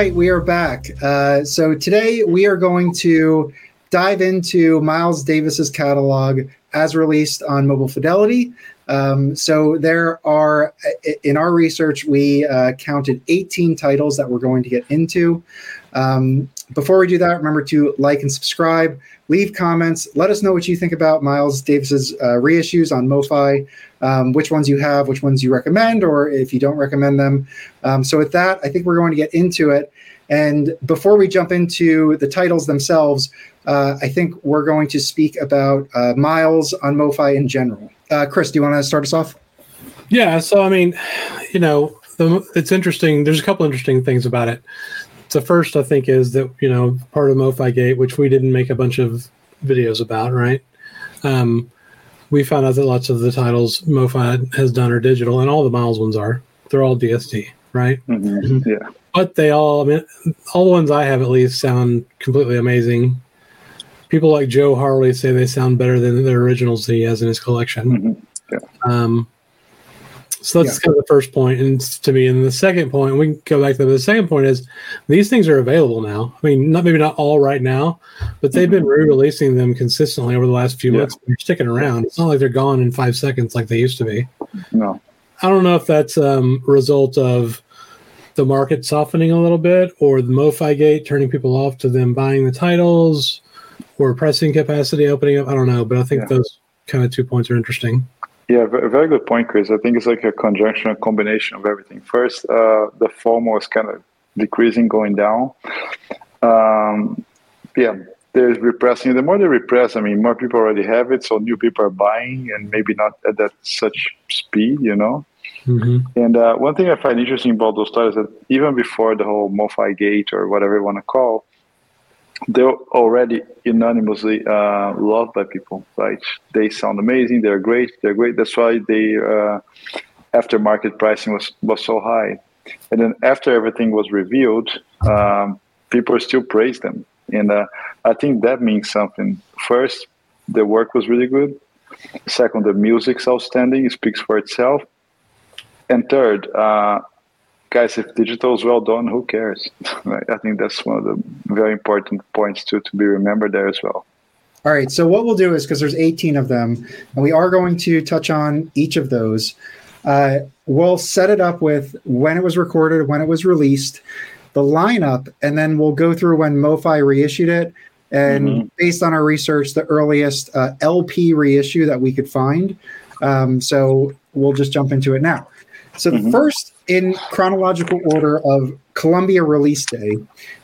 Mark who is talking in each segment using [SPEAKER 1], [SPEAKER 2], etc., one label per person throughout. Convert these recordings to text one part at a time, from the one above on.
[SPEAKER 1] right, we are back. Uh, so today we are going to dive into Miles Davis's catalog as released on Mobile Fidelity. Um, so there are, in our research, we uh, counted 18 titles that we're going to get into. Um, before we do that, remember to like and subscribe, leave comments, let us know what you think about Miles Davis's uh, reissues on MoFi, um, which ones you have, which ones you recommend, or if you don't recommend them. Um, so with that, I think we're going to get into it. And before we jump into the titles themselves, uh, I think we're going to speak about uh, Miles on MoFi in general. Uh, Chris, do you want to start us off?
[SPEAKER 2] Yeah. So, I mean, you know, the, it's interesting. There's a couple interesting things about it. The first, I think, is that you know part of MoFi Gate, which we didn't make a bunch of videos about, right? Um, we found out that lots of the titles MoFi has done are digital, and all the Miles ones are. They're all DSD, right?
[SPEAKER 3] Mm-hmm. Yeah.
[SPEAKER 2] But they all, I mean, all the ones I have at least sound completely amazing. People like Joe Harley say they sound better than the originals that he has in his collection.
[SPEAKER 3] Mm-hmm. Yeah.
[SPEAKER 2] Um, so that's yeah. kind of the first point, and to me, and the second point, we can go back to the second point is these things are available now. I mean, not maybe not all right now, but they've been mm-hmm. re-releasing them consistently over the last few yeah. months. They're sticking around. It's not like they're gone in five seconds like they used to be.
[SPEAKER 3] No,
[SPEAKER 2] I don't know if that's um, a result of the market softening a little bit, or the MoFi gate turning people off to them buying the titles, or pressing capacity opening up. I don't know, but I think yeah. those kind of two points are interesting.
[SPEAKER 3] Yeah, very good point, Chris. I think it's like a conjunction, a combination of everything. First, uh, the FOMO was kind of decreasing, going down. Um, yeah, there's repressing. The more they repress, I mean, more people already have it, so new people are buying, and maybe not at that such speed, you know.
[SPEAKER 2] Mm-hmm.
[SPEAKER 3] And uh, one thing I find interesting about those titles that even before the whole MoFi gate or whatever you want to call, they're already unanimously uh, loved by people. Right? They sound amazing. They're great. They're great. That's why they uh, aftermarket pricing was was so high. And then after everything was revealed, um, people still praise them. And uh, I think that means something. First, the work was really good. Second, the music's outstanding. It speaks for itself. And third, uh, guys, if digital is well done, who cares? I think that's one of the very important points to, to be remembered there as well.
[SPEAKER 1] All right. So what we'll do is because there's 18 of them, and we are going to touch on each of those. Uh, we'll set it up with when it was recorded, when it was released, the lineup, and then we'll go through when MoFi reissued it. And mm-hmm. based on our research, the earliest uh, LP reissue that we could find. Um, so we'll just jump into it now. So mm-hmm. the first in chronological order of Columbia release day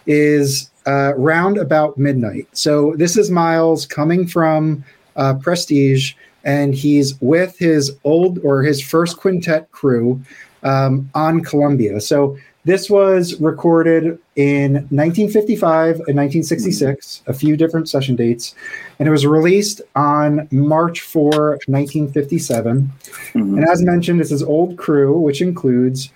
[SPEAKER 1] is uh, round about midnight. So this is Miles coming from uh, Prestige, and he's with his old or his first quintet crew um, on Columbia. So this was recorded in 1955 and 1966, a few different session dates, and it was released on March 4, 1957. Mm-hmm. And as mentioned, it's his old crew, which includes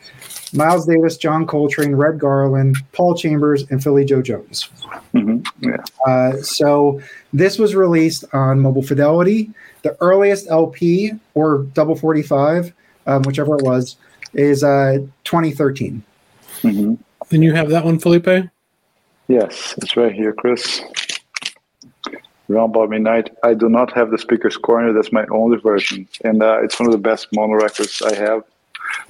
[SPEAKER 1] Miles Davis, John Coltrane, Red Garland, Paul Chambers, and Philly Joe Jones.
[SPEAKER 3] Mm-hmm. Yeah.
[SPEAKER 1] Uh, so this was released on Mobile Fidelity. The earliest LP or double 45, um, whichever it was, is uh, 2013.
[SPEAKER 3] Mm-hmm.
[SPEAKER 2] And you have that one, Felipe?
[SPEAKER 3] Yes, it's right here, Chris. Round midnight. I do not have the speaker's corner. That's my only version, and uh, it's one of the best mono records I have.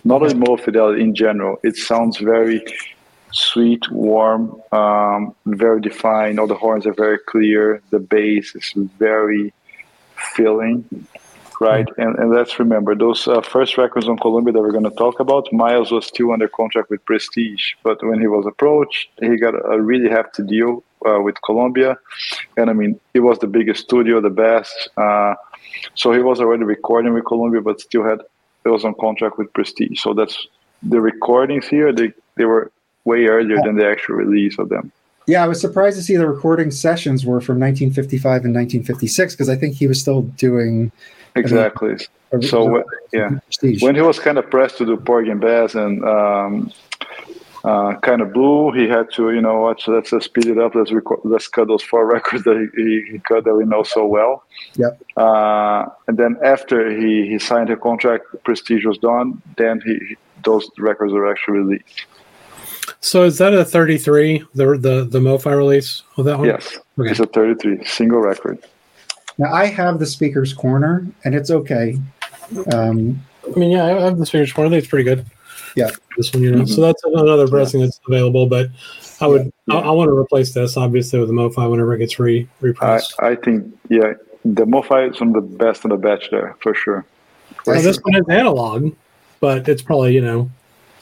[SPEAKER 3] Not only Mobile Fidelity in general. It sounds very sweet, warm, um, very defined. All the horns are very clear. The bass is very filling right? And, and let's remember those uh, first records on Columbia that we're going to talk about. Miles was still under contract with Prestige, but when he was approached, he got a really hefty deal uh, with Columbia, and I mean, it was the biggest studio, the best. Uh, so he was already recording with Columbia, but still had it was on contract with Prestige. So that's the recordings here. They they were way earlier than the actual release of them.
[SPEAKER 1] Yeah, I was surprised to see the recording sessions were from 1955 and 1956 because I think he was still doing
[SPEAKER 3] Exactly. so yeah, when he was kind of pressed to do Porgy and Bess and um, uh, kind of blue, he had to you know what? Let's uh, speed it up. Let's record. Let's cut those four records that he, he cut that we know so well.
[SPEAKER 1] Yeah.
[SPEAKER 3] Uh, and then after he he signed a contract, Prestige was done. Then he those records were actually released.
[SPEAKER 2] So is that a 33? The the the MoFi release of that one?
[SPEAKER 3] Yes,
[SPEAKER 2] Okay.
[SPEAKER 3] it's a 33 single record.
[SPEAKER 1] Now I have the speaker's corner, and it's okay. Um,
[SPEAKER 2] I mean, yeah, I have the speakers corner. I think it's pretty good.
[SPEAKER 1] Yeah.
[SPEAKER 2] This one, you know. So that's another pressing that's available, but I would I, I want to replace this obviously with the MoFi whenever it gets re
[SPEAKER 3] I,
[SPEAKER 2] repressed.
[SPEAKER 3] I think, yeah, the MoFi is one of the best on the batch there, for sure. For
[SPEAKER 2] Now,
[SPEAKER 3] sure.
[SPEAKER 2] this one is analog, but it's probably you know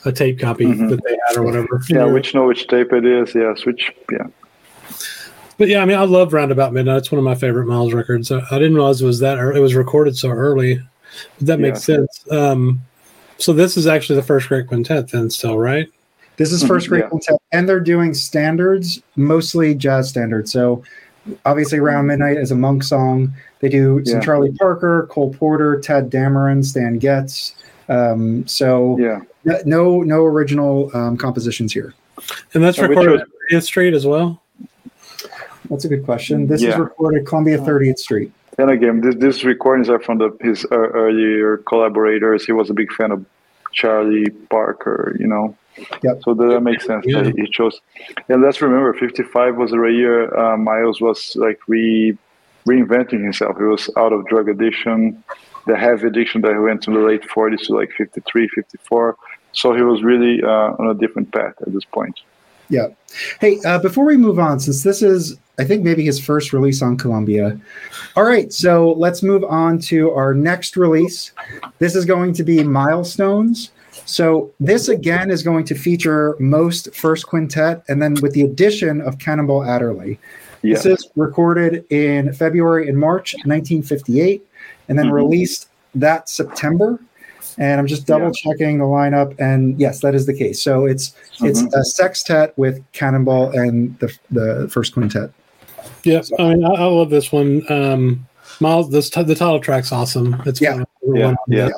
[SPEAKER 2] a tape copy
[SPEAKER 3] Mhm.
[SPEAKER 2] that they had or whatever.
[SPEAKER 3] Yeah,
[SPEAKER 2] You know.
[SPEAKER 3] which know which tape it is. Yeah, switch. Yeah,
[SPEAKER 2] But yeah, I mean, I love Roundabout Midnight. It's one of my favorite Miles records. I, I didn't realize it was that ear- it was recorded so early. But that makes sense. Um, so this is actually the first great quintet, then, still, right?
[SPEAKER 1] This is first great
[SPEAKER 3] yeah.
[SPEAKER 1] quintet, and they're doing standards, mostly jazz standards. So, obviously, "Round Midnight" is a monk song. They do some
[SPEAKER 3] Yeah.
[SPEAKER 1] Charlie Parker, Cole Porter, Tadd Dameron, Stan Getz. Um, so,
[SPEAKER 3] yeah.
[SPEAKER 1] no no original um, compositions here.
[SPEAKER 2] And that's
[SPEAKER 3] which
[SPEAKER 2] recorded
[SPEAKER 3] was-
[SPEAKER 2] at 30th Street as well.
[SPEAKER 1] That's a good question. This is recorded Columbia 30th Street.
[SPEAKER 3] And again, this, these recordings are from the, his uh, earlier collaborators. He was a big fan of Charlie Parker, you know.
[SPEAKER 1] Yep.
[SPEAKER 3] So that makes sense.
[SPEAKER 2] Yeah.
[SPEAKER 3] that He chose. And let's remember, 55 was the year uh, Miles was like re reinventing himself. He was out of drug addiction, the heavy addiction that he went to the late 40s to like 53, 54. So he was really uh, on a different path at this point.
[SPEAKER 1] Yeah. Hey, uh, before we move on, since this is, I think, maybe his first release on Columbia. All right, so let's move on to our next release. This is going to be Milestones. So this again is going to feature most first quintet, and then with the addition of Cannonball Adderley.
[SPEAKER 3] Yeah.
[SPEAKER 1] This is recorded in February and March 1958, and then
[SPEAKER 3] Mhm.
[SPEAKER 1] released that September. And I'm just double
[SPEAKER 3] Yeah.
[SPEAKER 1] checking the lineup, and yes, that is the case. So it's it's
[SPEAKER 3] Mhm.
[SPEAKER 1] a sextet with Cannonball and the the first quintet.
[SPEAKER 2] Yes, I mean, I, I love this one. Um, Miles, this t- the title track's awesome. It's
[SPEAKER 1] Yeah.
[SPEAKER 2] one of
[SPEAKER 3] Yeah,
[SPEAKER 2] one-
[SPEAKER 3] yeah.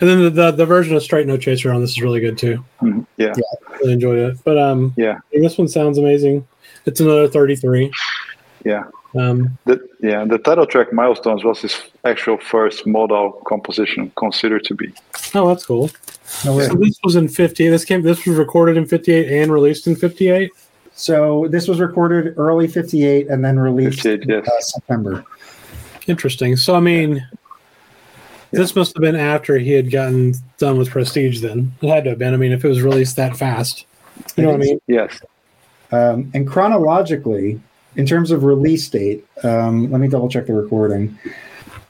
[SPEAKER 2] And then the, the the version of Straight No Chaser on this is really good too.
[SPEAKER 3] Mhm. Yeah.
[SPEAKER 2] Really enjoyed it. But um,
[SPEAKER 3] Yeah.
[SPEAKER 2] this one sounds amazing. It's another 33.
[SPEAKER 3] Yeah.
[SPEAKER 2] Um,
[SPEAKER 3] The, yeah, the title track "Milestones" was his actual first modal composition, considered to be.
[SPEAKER 2] oh, that's cool.
[SPEAKER 1] No.
[SPEAKER 2] So this was in 50. This came. This was recorded in 58 and released in 58.
[SPEAKER 1] So this was recorded early '58 and then released
[SPEAKER 3] 58,
[SPEAKER 1] in
[SPEAKER 3] yes.
[SPEAKER 1] uh, September.
[SPEAKER 2] Interesting. So I mean, this must have been after he had gotten done with Prestige. Then it had to have been. I mean, if it was released that fast, you know what I mean?
[SPEAKER 3] Yes.
[SPEAKER 1] Um, and chronologically, in terms of release date, um, let me double check the recording.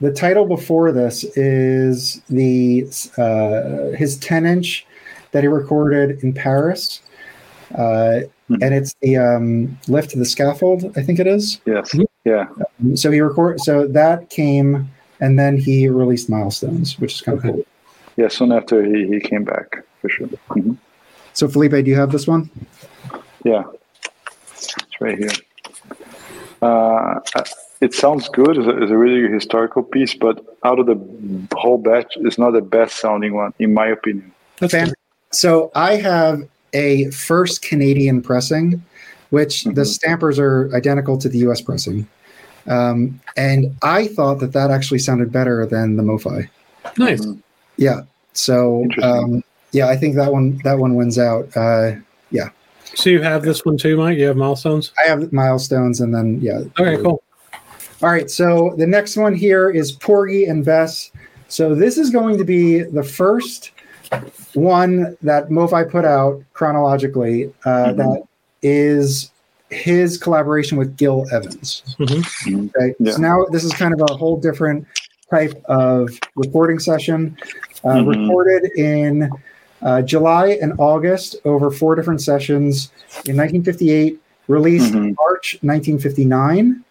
[SPEAKER 1] The title before this is the uh, his 10 inch that he recorded in Paris, uh,
[SPEAKER 3] Mhm.
[SPEAKER 1] and it's the um, lift to the scaffold. I think it is.
[SPEAKER 3] Yes.
[SPEAKER 2] Mhm.
[SPEAKER 3] Yeah.
[SPEAKER 1] So he record. So that came, and then he released Milestones, which is kind of cool.
[SPEAKER 3] Yeah. Soon after he, he came back, for sure. Mhm.
[SPEAKER 1] So Felipe, do you have this one?
[SPEAKER 3] Yeah. It's right here. Uh, it sounds good. It's a, it's a really historical piece, but out of the whole batch, it's not the best sounding one, in my opinion.
[SPEAKER 2] That's
[SPEAKER 1] Fan-
[SPEAKER 2] cool.
[SPEAKER 1] So I have a first Canadian pressing, which the
[SPEAKER 3] Mhm.
[SPEAKER 1] stampers are identical to the US pressing. Um, and I thought that that actually sounded better than the MoFi.
[SPEAKER 2] nice.
[SPEAKER 1] Yeah. So
[SPEAKER 3] Interesting.
[SPEAKER 1] um, yeah, I think that one that one wins out. Uh,
[SPEAKER 2] So you have this one too, Mike. You have milestones.
[SPEAKER 1] I have milestones, and then yeah.
[SPEAKER 2] Okay, cool.
[SPEAKER 1] All right. So the next one here is Porgy and Bess. So this is going to be the first one that MoFi put out chronologically. Uh,
[SPEAKER 3] Mhm.
[SPEAKER 1] that is his collaboration with Gil Evans.
[SPEAKER 2] Mhm.
[SPEAKER 1] Okay.
[SPEAKER 3] Yeah.
[SPEAKER 1] So now this is kind of a whole different type of recording session. Uh,
[SPEAKER 3] Mhm.
[SPEAKER 1] Recorded in uh, July and August over four different sessions in 1958. Released
[SPEAKER 3] Mhm.
[SPEAKER 1] March 1959.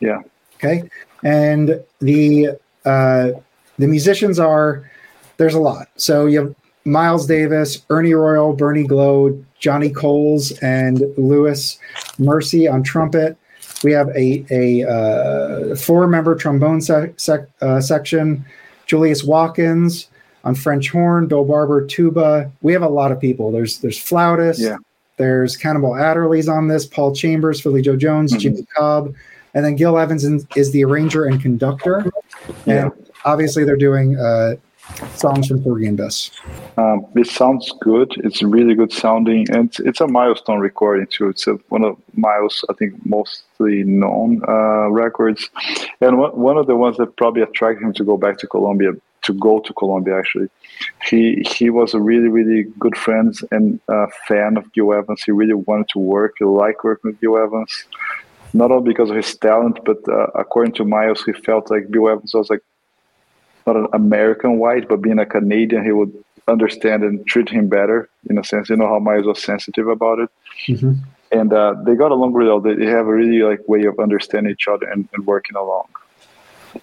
[SPEAKER 3] Yeah.
[SPEAKER 1] Okay. And the uh, the musicians are there's a lot. So you have Miles Davis, Ernie Royal, Bernie Glow, Johnny Coles, and Louis Mucci on trumpet. We have a a uh, four member trombone sec- sec- uh, section. Julius Watkins on French horn, Bill Barber tuba. We have a lot of people. There's there's flautists.
[SPEAKER 3] Yeah.
[SPEAKER 1] There's Cannonball Adderley's on this. Paul Chambers, Philly Joe Jones,
[SPEAKER 3] Mhm.
[SPEAKER 1] Jimmy Cobb, and then Gil Evans is the arranger and conductor.
[SPEAKER 3] Yeah.
[SPEAKER 1] And obviously, they're doing uh, songs from Porgy and Bess?
[SPEAKER 3] Um, it sounds good. It's really good sounding, and it's, it's a milestone recording too. It's a, one of Miles, I think, mostly known uh, records, and one, one of the ones that probably attracted him to go back to Columbia, to go to Columbia. Actually, he he was a really really good friend and uh, fan of Gil Evans. He really wanted to work. He liked working with Gil Evans, not only because of his talent, but uh, according to Miles, he felt like Bill Evans was like not an American white, but being a Canadian, he would understand and treat him better in a sense. You know how Miles was sensitive about it, mm-hmm. and uh, they got along really well. They have a really like way of understanding each other and, and working along.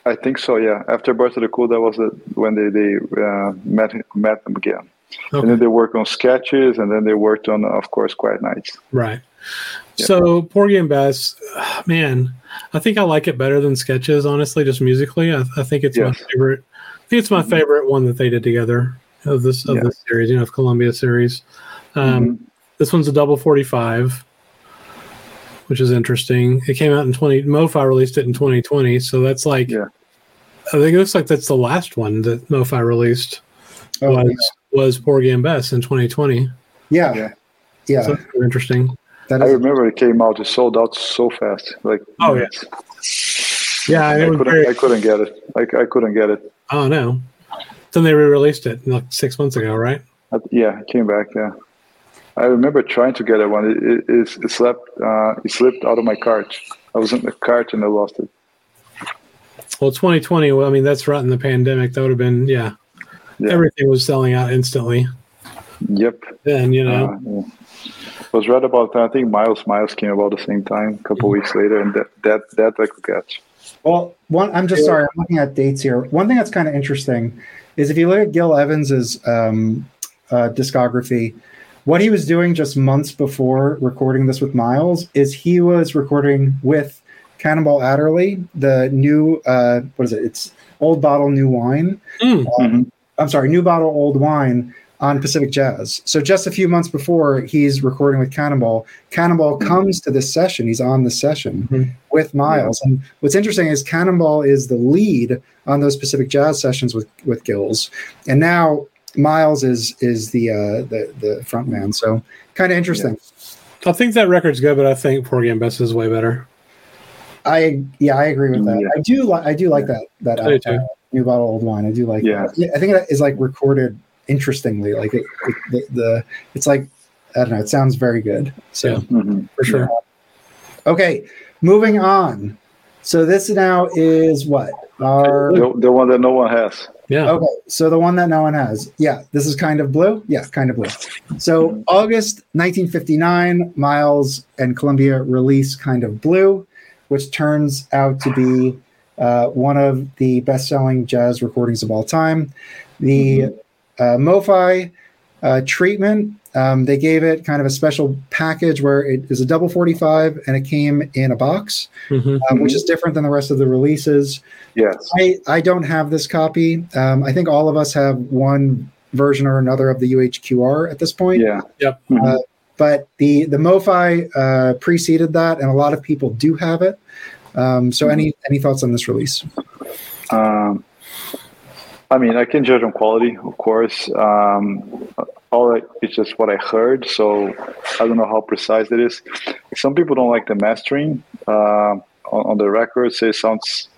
[SPEAKER 3] I think so. Yeah. After Birth of the Cool, that was the, when they they uh, met met them again, okay. and then they worked on sketches, and then they worked on, of course, Quiet Nights.
[SPEAKER 2] Right. Yeah. So Porgy and Bess, man, I think I like it better than sketches. Honestly, just musically, I, I think it's yes. my favorite I think it's my mm-hmm. favorite one that they did together of this of yeah. this series, you know, of Columbia series. Um, mm-hmm. This one's a double forty five, which is interesting. It came out in twenty. MoFi released it in twenty twenty, so that's like, yeah. I think it looks like that's the last one that MoFi released. Oh, was yeah. was Porgy and Bess in twenty twenty.
[SPEAKER 1] Yeah, yeah, yeah.
[SPEAKER 2] So interesting.
[SPEAKER 3] That I remember it came out. It sold out so fast. Like
[SPEAKER 2] oh yeah, yeah.
[SPEAKER 3] I, couldn't, very... I couldn't get it. Like I couldn't get it.
[SPEAKER 2] Oh no! Then they re-released it like six months ago, right?
[SPEAKER 3] Uh, yeah, it came back. Yeah, I remember trying to get it one. It, it, it, slipped. Uh, it slipped out of my cart. I was in the cart and I lost it.
[SPEAKER 2] Well, 2020. Well, I mean, that's right in the pandemic. That would have been yeah. yeah. Everything was selling out instantly.
[SPEAKER 3] Yep.
[SPEAKER 2] Then you know.
[SPEAKER 3] Uh, yeah. was right about that. I think Miles Miles came about the same time, a couple mm-hmm. weeks later, and that that that I could catch.
[SPEAKER 1] Well, one, I'm just sorry, I'm looking at dates here. One thing that's kind of interesting is if you look at Gil Evans's um, uh, discography, what he was doing just months before recording this with Miles is he was recording with Cannonball Adderley, the new uh, what is it? It's old bottle, new wine. Mm. Um, I'm sorry, new bottle, old wine on Pacific Jazz. So just a few months before he's recording with Cannonball, Cannonball mm-hmm. comes to this session. He's on the session mm-hmm. with Miles. And what's interesting is Cannonball is the lead on those Pacific Jazz sessions with with Gills, and now Miles is is the uh, the the front man. So kind of interesting.
[SPEAKER 2] Yeah. I think that record's good, but I think Porgy and Bess is way better.
[SPEAKER 1] I yeah, I agree with that. Yeah. I do like I do like that that uh, new bottle old wine. I do like.
[SPEAKER 3] Yeah,
[SPEAKER 1] that. I think it is like recorded interestingly. Like it, it, the, the, it's like I don't know. It sounds very good. So
[SPEAKER 2] yeah, mm-hmm. for sure.
[SPEAKER 1] Yeah. Okay, moving on. So this now is what our
[SPEAKER 3] the, the, one that no one has.
[SPEAKER 2] Yeah.
[SPEAKER 1] Okay. So the one that no one has. Yeah. This is kind of blue. Yeah, kind of blue. So. August 1959, Miles and Columbia release Kind of Blue, which turns out to be uh, one of the best-selling jazz recordings of all time. The mm-hmm uh, MoFi uh, treatment. Um, they gave it kind of a special package where it is a double 45 and it came in a box, mm-hmm. um, which is different than the rest of the releases.
[SPEAKER 3] Yes.
[SPEAKER 1] I, I don't have this copy. Um, I think all of us have one version or another of the UHQR at this point.
[SPEAKER 3] Yeah.
[SPEAKER 2] Yep.
[SPEAKER 1] Uh, mm-hmm. but the the MoFi uh, preceded that, and a lot of people do have it. Um, so, mm-hmm. any any thoughts on this release?
[SPEAKER 3] Um, I mean, I can judge on quality, of course. Um, all I, it's just what I heard, so I don't know how precise it is. Some people don't like the mastering uh, on, on, the record. Say it sounds.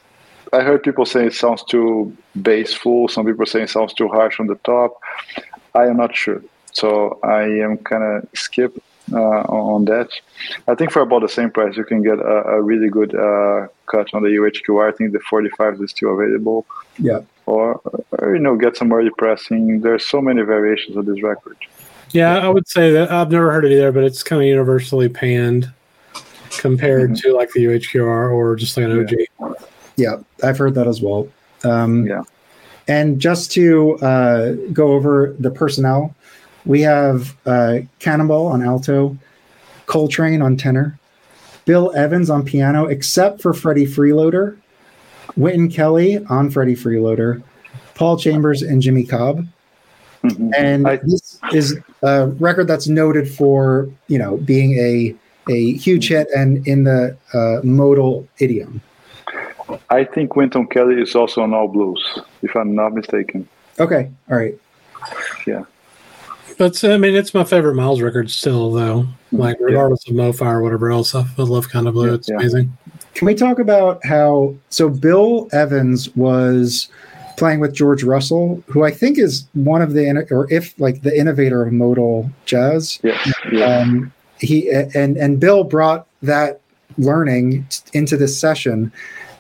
[SPEAKER 3] I heard people say it sounds too bassful. Some people say it sounds too harsh on the top. I am not sure, so I am kind of skip on that. I think for about the same price, you can get a, a really good uh, cut on the UHQR. I think the 45 is still available.
[SPEAKER 1] Yeah.
[SPEAKER 3] Or, or, you know, get some early pressing. There's so many variations of this record.
[SPEAKER 2] Yeah, I would say that I've never heard it either, but it's kind of universally panned compared mm-hmm. to like the UHQR or just like an OG.
[SPEAKER 1] Yeah, yeah I've heard that as well. Um,
[SPEAKER 3] yeah.
[SPEAKER 1] And just to uh, go over the personnel, we have uh, Cannonball on alto, Coltrane on tenor, Bill Evans on piano, except for Freddie Freeloader, Wynton Kelly on Freddie Freeloader, Paul Chambers and Jimmy Cobb. Mm-hmm. And I, this is a record that's noted for, you know, being a a huge hit and in the uh, modal idiom.
[SPEAKER 3] I think Wynton Kelly is also on all blues, if I'm not mistaken.
[SPEAKER 1] Okay, all right.
[SPEAKER 3] Yeah.
[SPEAKER 2] But I mean, it's my favorite Miles record still, though. Like, regardless of MoFi or whatever else, I love Kind of Blue.
[SPEAKER 3] Yeah,
[SPEAKER 2] it's
[SPEAKER 3] yeah.
[SPEAKER 2] amazing.
[SPEAKER 1] Can we talk about how so Bill Evans was playing with George Russell, who I think is one of the or if like the innovator of modal jazz.
[SPEAKER 3] Yeah, yeah,
[SPEAKER 1] Um, he and and Bill brought that learning t- into this session,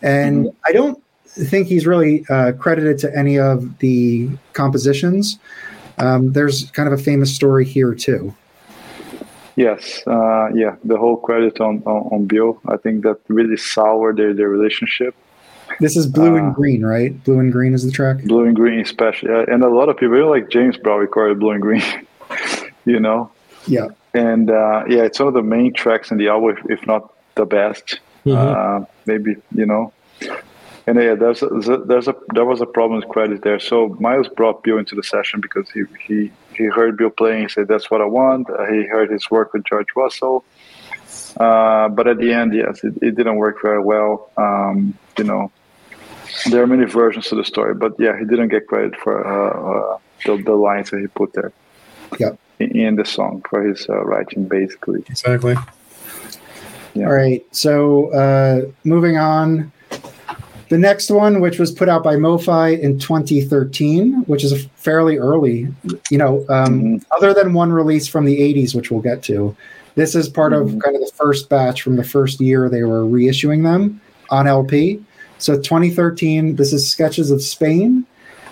[SPEAKER 1] and I don't think he's really uh, credited to any of the compositions. Um, there's kind of a famous story here too.
[SPEAKER 3] yes, uh, yeah. The whole credit on, on on Bill. I think that really soured their their relationship.
[SPEAKER 1] This is Blue and
[SPEAKER 3] Uh,
[SPEAKER 1] Green, right? Blue and Green is the track.
[SPEAKER 3] Blue and Green, especially, uh, and a lot of people even like James Brown recorded Blue and Green. you know,
[SPEAKER 1] Yeah.
[SPEAKER 3] and uh, yeah, it's one of the main tracks in the album, if, if not the best.
[SPEAKER 2] Mhm.
[SPEAKER 3] Uh, maybe you know. And yeah, there's a, there's a there was a problem with credit there. So Miles brought Bill into the session because he he, he heard Bill playing. He said, "That's what I want." Uh, he heard his work with George Russell. Uh, but at the end, yes, it, it didn't work very well. Um, you know, there are many versions to the story, but yeah, he didn't get credit for uh, uh, the, the lines that he put there.
[SPEAKER 1] Yep.
[SPEAKER 3] In, in the song for his uh, writing, basically.
[SPEAKER 2] Exactly.
[SPEAKER 3] Yeah.
[SPEAKER 1] All right. So uh, moving on. The next one, which was put out by MoFi in 2013, which is fairly early, you know, um,
[SPEAKER 3] Mhm.
[SPEAKER 1] other than one release from the 80s, which we'll get to. This is part
[SPEAKER 3] Mhm.
[SPEAKER 1] of kind of the first batch from the first year they were reissuing them on LP. So 2013, this is Sketches of Spain.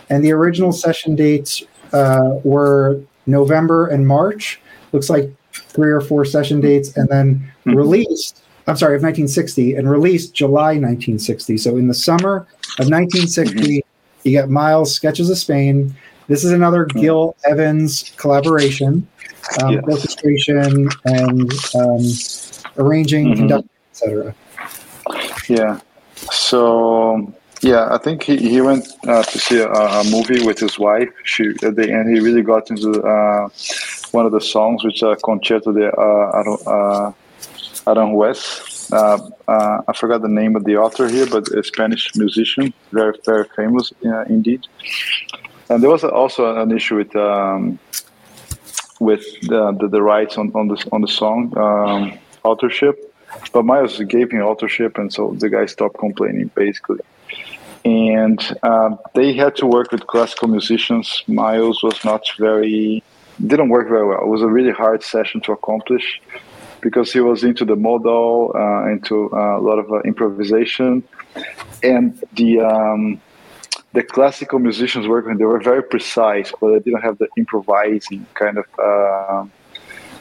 [SPEAKER 1] And the original session dates uh, were November and March. Looks like three or four session dates. And then
[SPEAKER 3] Mhm.
[SPEAKER 1] released, I'm sorry, of 1960, and released July 1960. So in the summer of 1960, you get Miles Sketches of Spain. This is another Gil Evans collaboration, um,
[SPEAKER 3] Yes.
[SPEAKER 1] orchestration and um, arranging,
[SPEAKER 3] Mhm.
[SPEAKER 1] conducting, etc.
[SPEAKER 3] Yeah. So yeah, I think he, he went uh, to see a, a movie with his wife. She at the end he really got into uh, one of the songs, which uh, Concerto de uh, Uh, Aranjuez. Uh, uh, I forgot the name of the author here, but a Spanish musician, very very famous uh, indeed. And there was also an issue with um, with the, the, the rights on, on the on the song um, authorship. But Miles gave him authorship, and so the guy stopped complaining, basically. And um, they had to work with classical musicians. Miles was not very, didn't work very well. It was a really hard session to accomplish because he was into the modal, uh, into uh, a lot of uh, improvisation, and the um, the classical musicians working. They were very precise, but they didn't have the improvising kind of. Uh,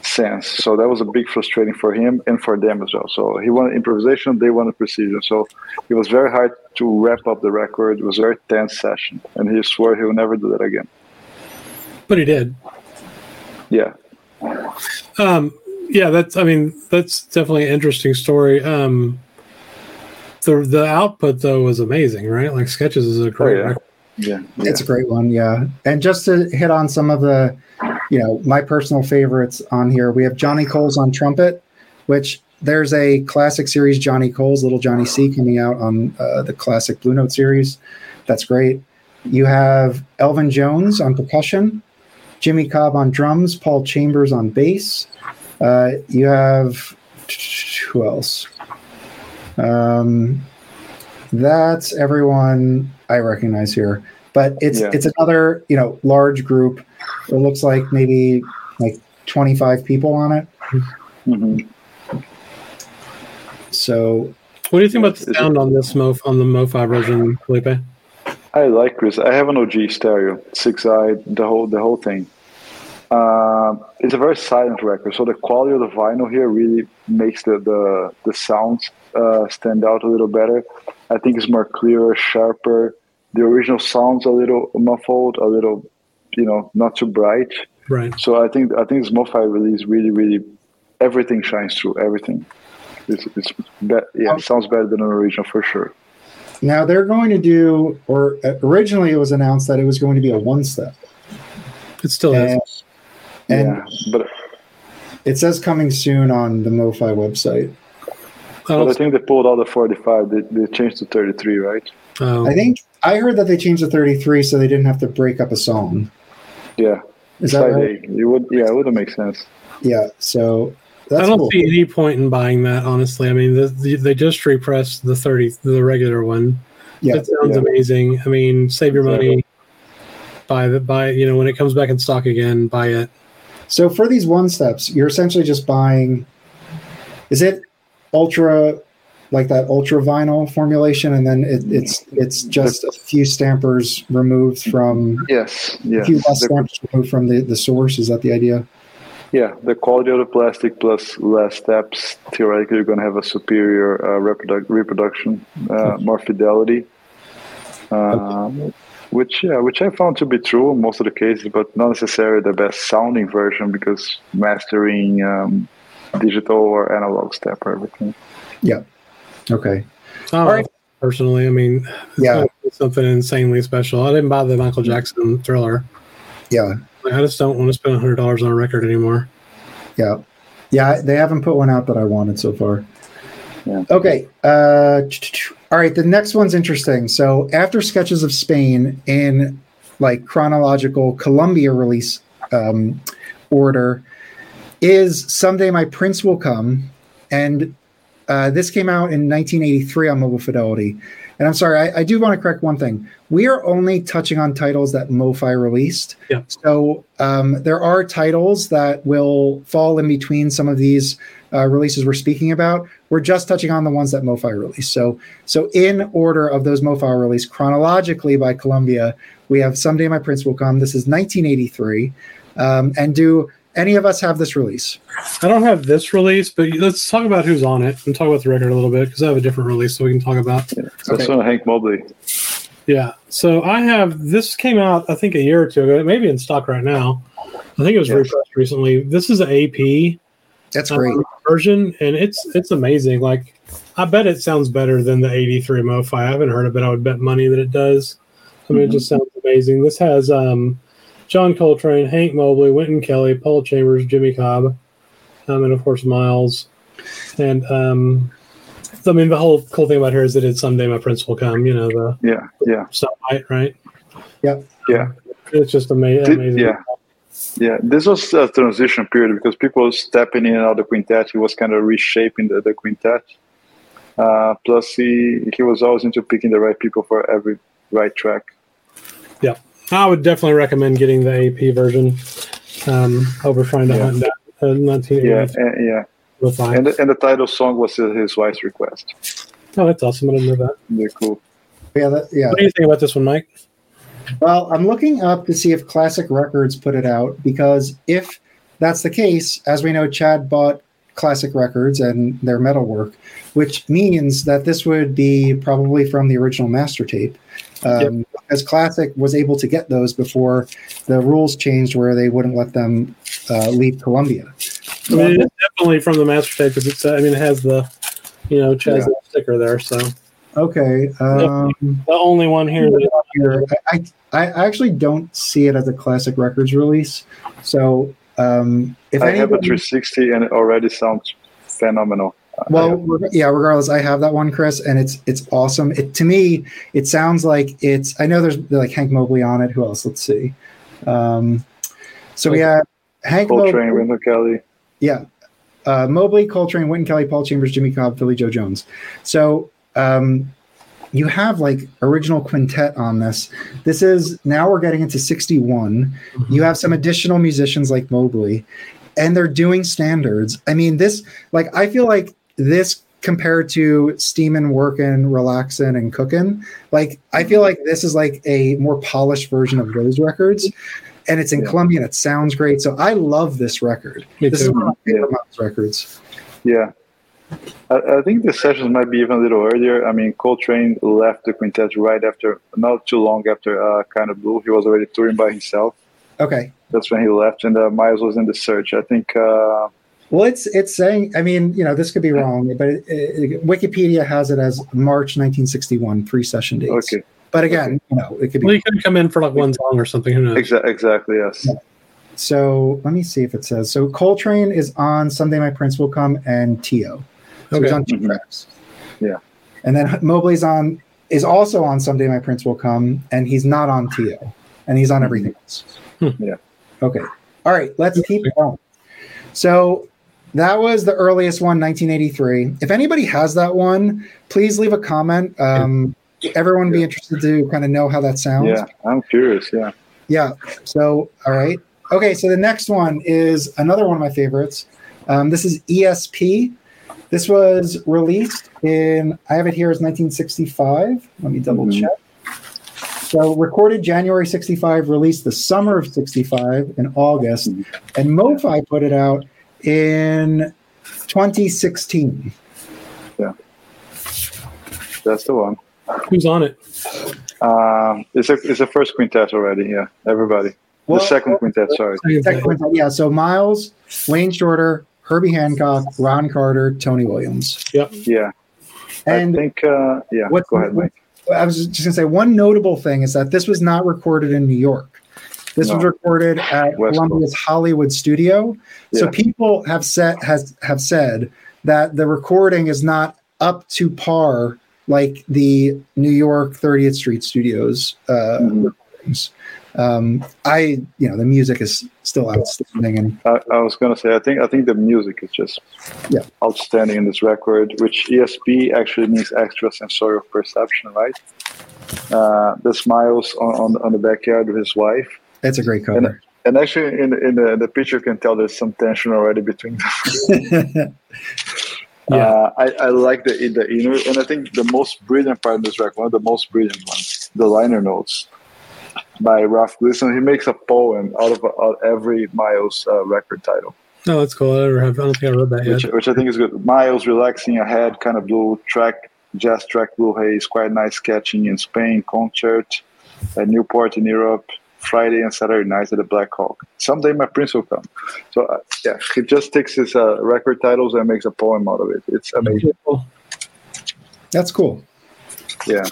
[SPEAKER 3] sense. So that was a big frustrating for him and for them as well. So he wanted improvisation, they wanted precision. So it was very hard to wrap up the record. It was a very tense session, and he swore he would never do that again.
[SPEAKER 2] But he did.
[SPEAKER 3] Yeah,
[SPEAKER 2] Um, yeah, that's. I mean, that's definitely an interesting story. Um, the the output though was amazing, right? Like Sketches is a great
[SPEAKER 3] yeah.
[SPEAKER 2] record.
[SPEAKER 3] yeah, yeah.
[SPEAKER 1] It's a great one, yeah. And just to hit on some of the, you know, my personal favorites on here, we have Johnny Coles on trumpet, which there's a classic series, Johnny Coles, Little Johnny C, coming out on uh, the classic Blue Note series. That's great. You have Elvin Jones on percussion, Jimmy Cobb on drums, Paul Chambers on bass. Uh, you have who else? Um, that's everyone I recognize here. But it's
[SPEAKER 3] Yeah.
[SPEAKER 1] it's another you know large group. It looks like maybe like 25 people on it.
[SPEAKER 3] Mhm.
[SPEAKER 1] So
[SPEAKER 2] What do you think about the
[SPEAKER 3] Is it-
[SPEAKER 2] sound on this Mo on the MoFi version, Felipe?
[SPEAKER 3] I like Chris. I have an OG stereo, six eye, the whole the whole thing. Uh, it's a very silent record, so the quality of the vinyl here really makes the the, the sounds uh, stand out a little better. I think it's more clearer, sharper. The original sounds a little muffled, a little, you know, not too bright.
[SPEAKER 2] Right.
[SPEAKER 3] So I think I think this MoFi release really, really, everything shines through. Everything. It's, it's be- yeah, it sounds better than an original for sure.
[SPEAKER 1] now they're going to do, or uh, originally it was announced that it was going to be a one step.
[SPEAKER 2] It still is.
[SPEAKER 1] And, and
[SPEAKER 3] yeah, but
[SPEAKER 1] it says coming soon on the MoFi website.
[SPEAKER 3] But I think they pulled out the 45. They, they changed to 33, right?
[SPEAKER 2] Oh,
[SPEAKER 1] I think I heard that they changed to 33 so they didn't have to break up a song.
[SPEAKER 3] Yeah.
[SPEAKER 1] Is that
[SPEAKER 3] Side
[SPEAKER 1] right?
[SPEAKER 3] A. It would, yeah, it wouldn't make sense.
[SPEAKER 1] Yeah. So
[SPEAKER 2] I
[SPEAKER 1] that's
[SPEAKER 2] don't
[SPEAKER 1] cool.
[SPEAKER 2] see any point in buying that. Honestly, I mean, the, the, they just repressed the thirty, the regular one.
[SPEAKER 1] Yeah.
[SPEAKER 2] That sounds
[SPEAKER 3] Yeah.
[SPEAKER 2] amazing. I mean, save your money. Buy the buy. You know, when it comes back in stock again, buy it.
[SPEAKER 1] So for these one steps, you're essentially just buying. Is it ultra, like that ultra vinyl formulation, and then it, it's it's just a few stampers removed from
[SPEAKER 3] Yes.
[SPEAKER 1] a few less
[SPEAKER 3] The-
[SPEAKER 1] stampers removed from the the source. Is that the idea?
[SPEAKER 3] Yeah, the quality of the plastic plus less steps, theoretically, you're going to have a superior uh, reproduc- reproduction, uh, more fidelity. Um, which, yeah, which I found to be true in most of the cases, but not necessarily the best sounding version because mastering um, digital or analog step or everything. Yeah.
[SPEAKER 1] Okay.
[SPEAKER 2] I don't
[SPEAKER 1] All
[SPEAKER 2] know,
[SPEAKER 1] right.
[SPEAKER 2] Personally, I mean, it's
[SPEAKER 1] Yeah.
[SPEAKER 2] something insanely special. I didn't buy the Michael Jackson Thriller.
[SPEAKER 1] Yeah.
[SPEAKER 2] Like, I just don't want to spend hundred dollars on a record anymore.
[SPEAKER 1] Yeah. Yeah. They haven't put one out that I wanted so far.
[SPEAKER 3] Yeah.
[SPEAKER 1] Okay. Uh, all right. The next one's interesting. So after Sketches of Spain in like chronological Columbia release um, order is Someday My Prince Will Come. And uh, this came out in 1983 on Mobile Fidelity. And I'm sorry, I, I do want to correct one thing. We are only touching on titles that MoFi released.
[SPEAKER 2] Yeah.
[SPEAKER 1] So um, there are titles that will fall in between some of these uh, releases we're speaking about. We're just touching on the ones that MoFi released. So, so in order of those MoFi released chronologically by Columbia, we have "Someday My Prince Will Come." This is 1983. Um, and do any of us have this release?
[SPEAKER 2] I don't have this release, but let's talk about who's on it and talk about the record a little bit because I have a different release, so we can talk about.
[SPEAKER 3] That's
[SPEAKER 1] Okay.
[SPEAKER 3] Hank Mobley.
[SPEAKER 2] Yeah. So I have this came out I think a year or two ago. It may be in stock right now. I think it was
[SPEAKER 3] Yes.
[SPEAKER 2] repressed recently. This is an AP
[SPEAKER 1] That's
[SPEAKER 2] um,
[SPEAKER 1] great.
[SPEAKER 2] version, and it's it's amazing. Like I bet it sounds better than the '83 MoFi. I haven't heard of it. I would bet money that it does. I mean, it just sounds amazing. This has um, John Coltrane, Hank Mobley, Wynton Kelly, Paul Chambers, Jimmy Cobb, um, and of course Miles. And um, I mean, the whole cool thing about here is that it's someday my prince will come. You know the
[SPEAKER 3] Yeah, yeah,
[SPEAKER 2] sunlight, right?
[SPEAKER 1] yeah
[SPEAKER 3] yeah.
[SPEAKER 2] It's just ama-
[SPEAKER 3] Did-
[SPEAKER 2] amazing.
[SPEAKER 3] yeah. Yeah, this was a transition period because people were stepping in and out of the quintet. He was kind of reshaping the, the quintet. Uh, plus, he he was always into picking the right people for every right track.
[SPEAKER 2] I would definitely recommend getting the AP version um, over trying to
[SPEAKER 3] Yeah.
[SPEAKER 2] hunt down a
[SPEAKER 3] Yeah, and, yeah.
[SPEAKER 2] MoFi.
[SPEAKER 3] And the, and the title song was his his wife's request.
[SPEAKER 2] Oh, that's awesome. I didn't know that.
[SPEAKER 3] Very cool.
[SPEAKER 1] Yeah. That, yeah.
[SPEAKER 2] What do you think about this one, Mike?
[SPEAKER 1] Well, I'm looking up to see if Classic Records put it out because if that's the case, as we know, Chad bought Classic Records and their metal work, which means that this would be probably from the original master tape. Um, As Classic was able to get those before the rules changed where they wouldn't let them uh, leave Columbia.
[SPEAKER 2] I mean, it's definitely from the master tape because it's. uh, I mean, it has the, you know, Chaz
[SPEAKER 3] Yeah.
[SPEAKER 2] sticker there. So
[SPEAKER 1] Okay. Um,
[SPEAKER 2] the only one here. That,
[SPEAKER 1] here. I, I I actually don't see it as a Classic Records release. So um, if
[SPEAKER 3] I have a 360 and it already sounds phenomenal.
[SPEAKER 1] Well, yeah. Regardless, I have that one, Chris, and it's it's awesome. It to me, it sounds like it's. I know there's like Hank Mobley on it. Who else? Let's see. Um, so we have Hank
[SPEAKER 3] Coltrane,
[SPEAKER 1] Mobley.
[SPEAKER 3] Wendell Kelly.
[SPEAKER 1] Yeah. Uh, Mobley, Coltrane, Wynton Kelly, Paul Chambers, Jimmy Cobb, Philly Joe Jones. So um, you have like original quintet on this. This is now we're getting into 61. You have some additional musicians like Mobley, and they're doing standards. I mean, this, like, I feel like this compared to steaming, working, relaxing, and cooking, like, I feel like this is like a more polished version of those records. And it's in
[SPEAKER 3] Yeah.
[SPEAKER 1] Columbia and it sounds great. So I love this record.
[SPEAKER 2] Me
[SPEAKER 1] This is one of my favorite Miles records.
[SPEAKER 3] Yeah. I, I think the sessions might be even a little earlier. I mean, Coltrane left the quintet right after, not too long after uh, Kind of Blue. He was already touring by himself.
[SPEAKER 1] Okay.
[SPEAKER 3] That's when he left, and uh, Miles was in the search. I think, uh,
[SPEAKER 1] Well, it's it's saying. I mean, you know, this could be wrong, but it, it, Wikipedia has it as March 1961 pre-session dates.
[SPEAKER 3] okay,
[SPEAKER 1] But again, you know, it could be.
[SPEAKER 2] well,
[SPEAKER 1] be.
[SPEAKER 2] you could come in for like one song or something. Who knows?
[SPEAKER 3] Exa- exactly, yes.
[SPEAKER 1] So let me see if it says. So Coltrane is on Someday My Prince Will Come and Teo. So he's on 2
[SPEAKER 3] Mhm.
[SPEAKER 1] tracks.
[SPEAKER 3] Yeah.
[SPEAKER 1] And then Mobley's on is also on Someday My Prince Will Come, and he's not on Teo, and he's on everything else.
[SPEAKER 2] Hmm.
[SPEAKER 3] Yeah.
[SPEAKER 1] Okay. All right. Let's keep going. So that was the earliest one, 1983. If anybody has that one, please leave a comment. Um, everyone would be interested to kind of know how that sounds.
[SPEAKER 3] Yeah, I'm curious. Yeah.
[SPEAKER 1] Yeah. So, all right. Okay. So the next one is another one of my favorites. Um, this is ESP. This was released in, I have it here as 1965. Let me double
[SPEAKER 3] Mhm.
[SPEAKER 1] check. So, recorded January 65, released the summer of 65 in August,
[SPEAKER 3] Mhm.
[SPEAKER 1] and MoFi put it out in 2016.
[SPEAKER 3] Yeah, That's the one.
[SPEAKER 2] Who's on it?
[SPEAKER 3] Um, it's a it's a first quintet already. Yeah, everybody.
[SPEAKER 1] Well,
[SPEAKER 3] the second quintet. Sorry.
[SPEAKER 1] Second one, yeah. So, Miles, Wayne Shorter, Herbie Hancock, Ron Carter, Tony Williams.
[SPEAKER 3] Yeah. Yeah.
[SPEAKER 1] And
[SPEAKER 3] I think. Uh, yeah.
[SPEAKER 1] What-
[SPEAKER 3] Go ahead, Mike.
[SPEAKER 1] I was just going to say one notable thing is that this was not recorded in New York. This was recorded at
[SPEAKER 3] West
[SPEAKER 1] Columbia's Hollywood studio. So people have said has have said that the recording is not up to par like the New York 30th Street Studios uh,
[SPEAKER 3] Mhm.
[SPEAKER 1] recordings. Um, I, you know, the music is still outstanding, and
[SPEAKER 3] I, I was gonna say. I think I think the music is just
[SPEAKER 1] Yeah.
[SPEAKER 3] outstanding in this record, which ESP actually means extra sensorial perception, right? Uh, the smiles on, on on the backyard with his wife.
[SPEAKER 1] It's a great cover.
[SPEAKER 3] And actually, in in the, the picture, you can tell there's some tension already between them.
[SPEAKER 2] Yeah.
[SPEAKER 3] Uh, I, I like the the inner, and I think the most brilliant part of this record, one of the most brilliant ones, the liner notes by Ralph Gleason. He makes a poem out of out every Miles uh, record title,
[SPEAKER 2] No, that's cool. I never have. I don't think I read that yet.
[SPEAKER 3] which which I think is good. Miles relaxing ahead, kind of blue track, jazz track, blue haze, quite nice catching in Spain, concert, at Newport in Europe. Friday and Saturday nights at the Black Hawk. Someday my prince will come. So uh, yeah, he just takes his uh, record titles and makes a poem out of it. It's amazing.
[SPEAKER 2] Cool.
[SPEAKER 1] That's cool.
[SPEAKER 3] Yeah.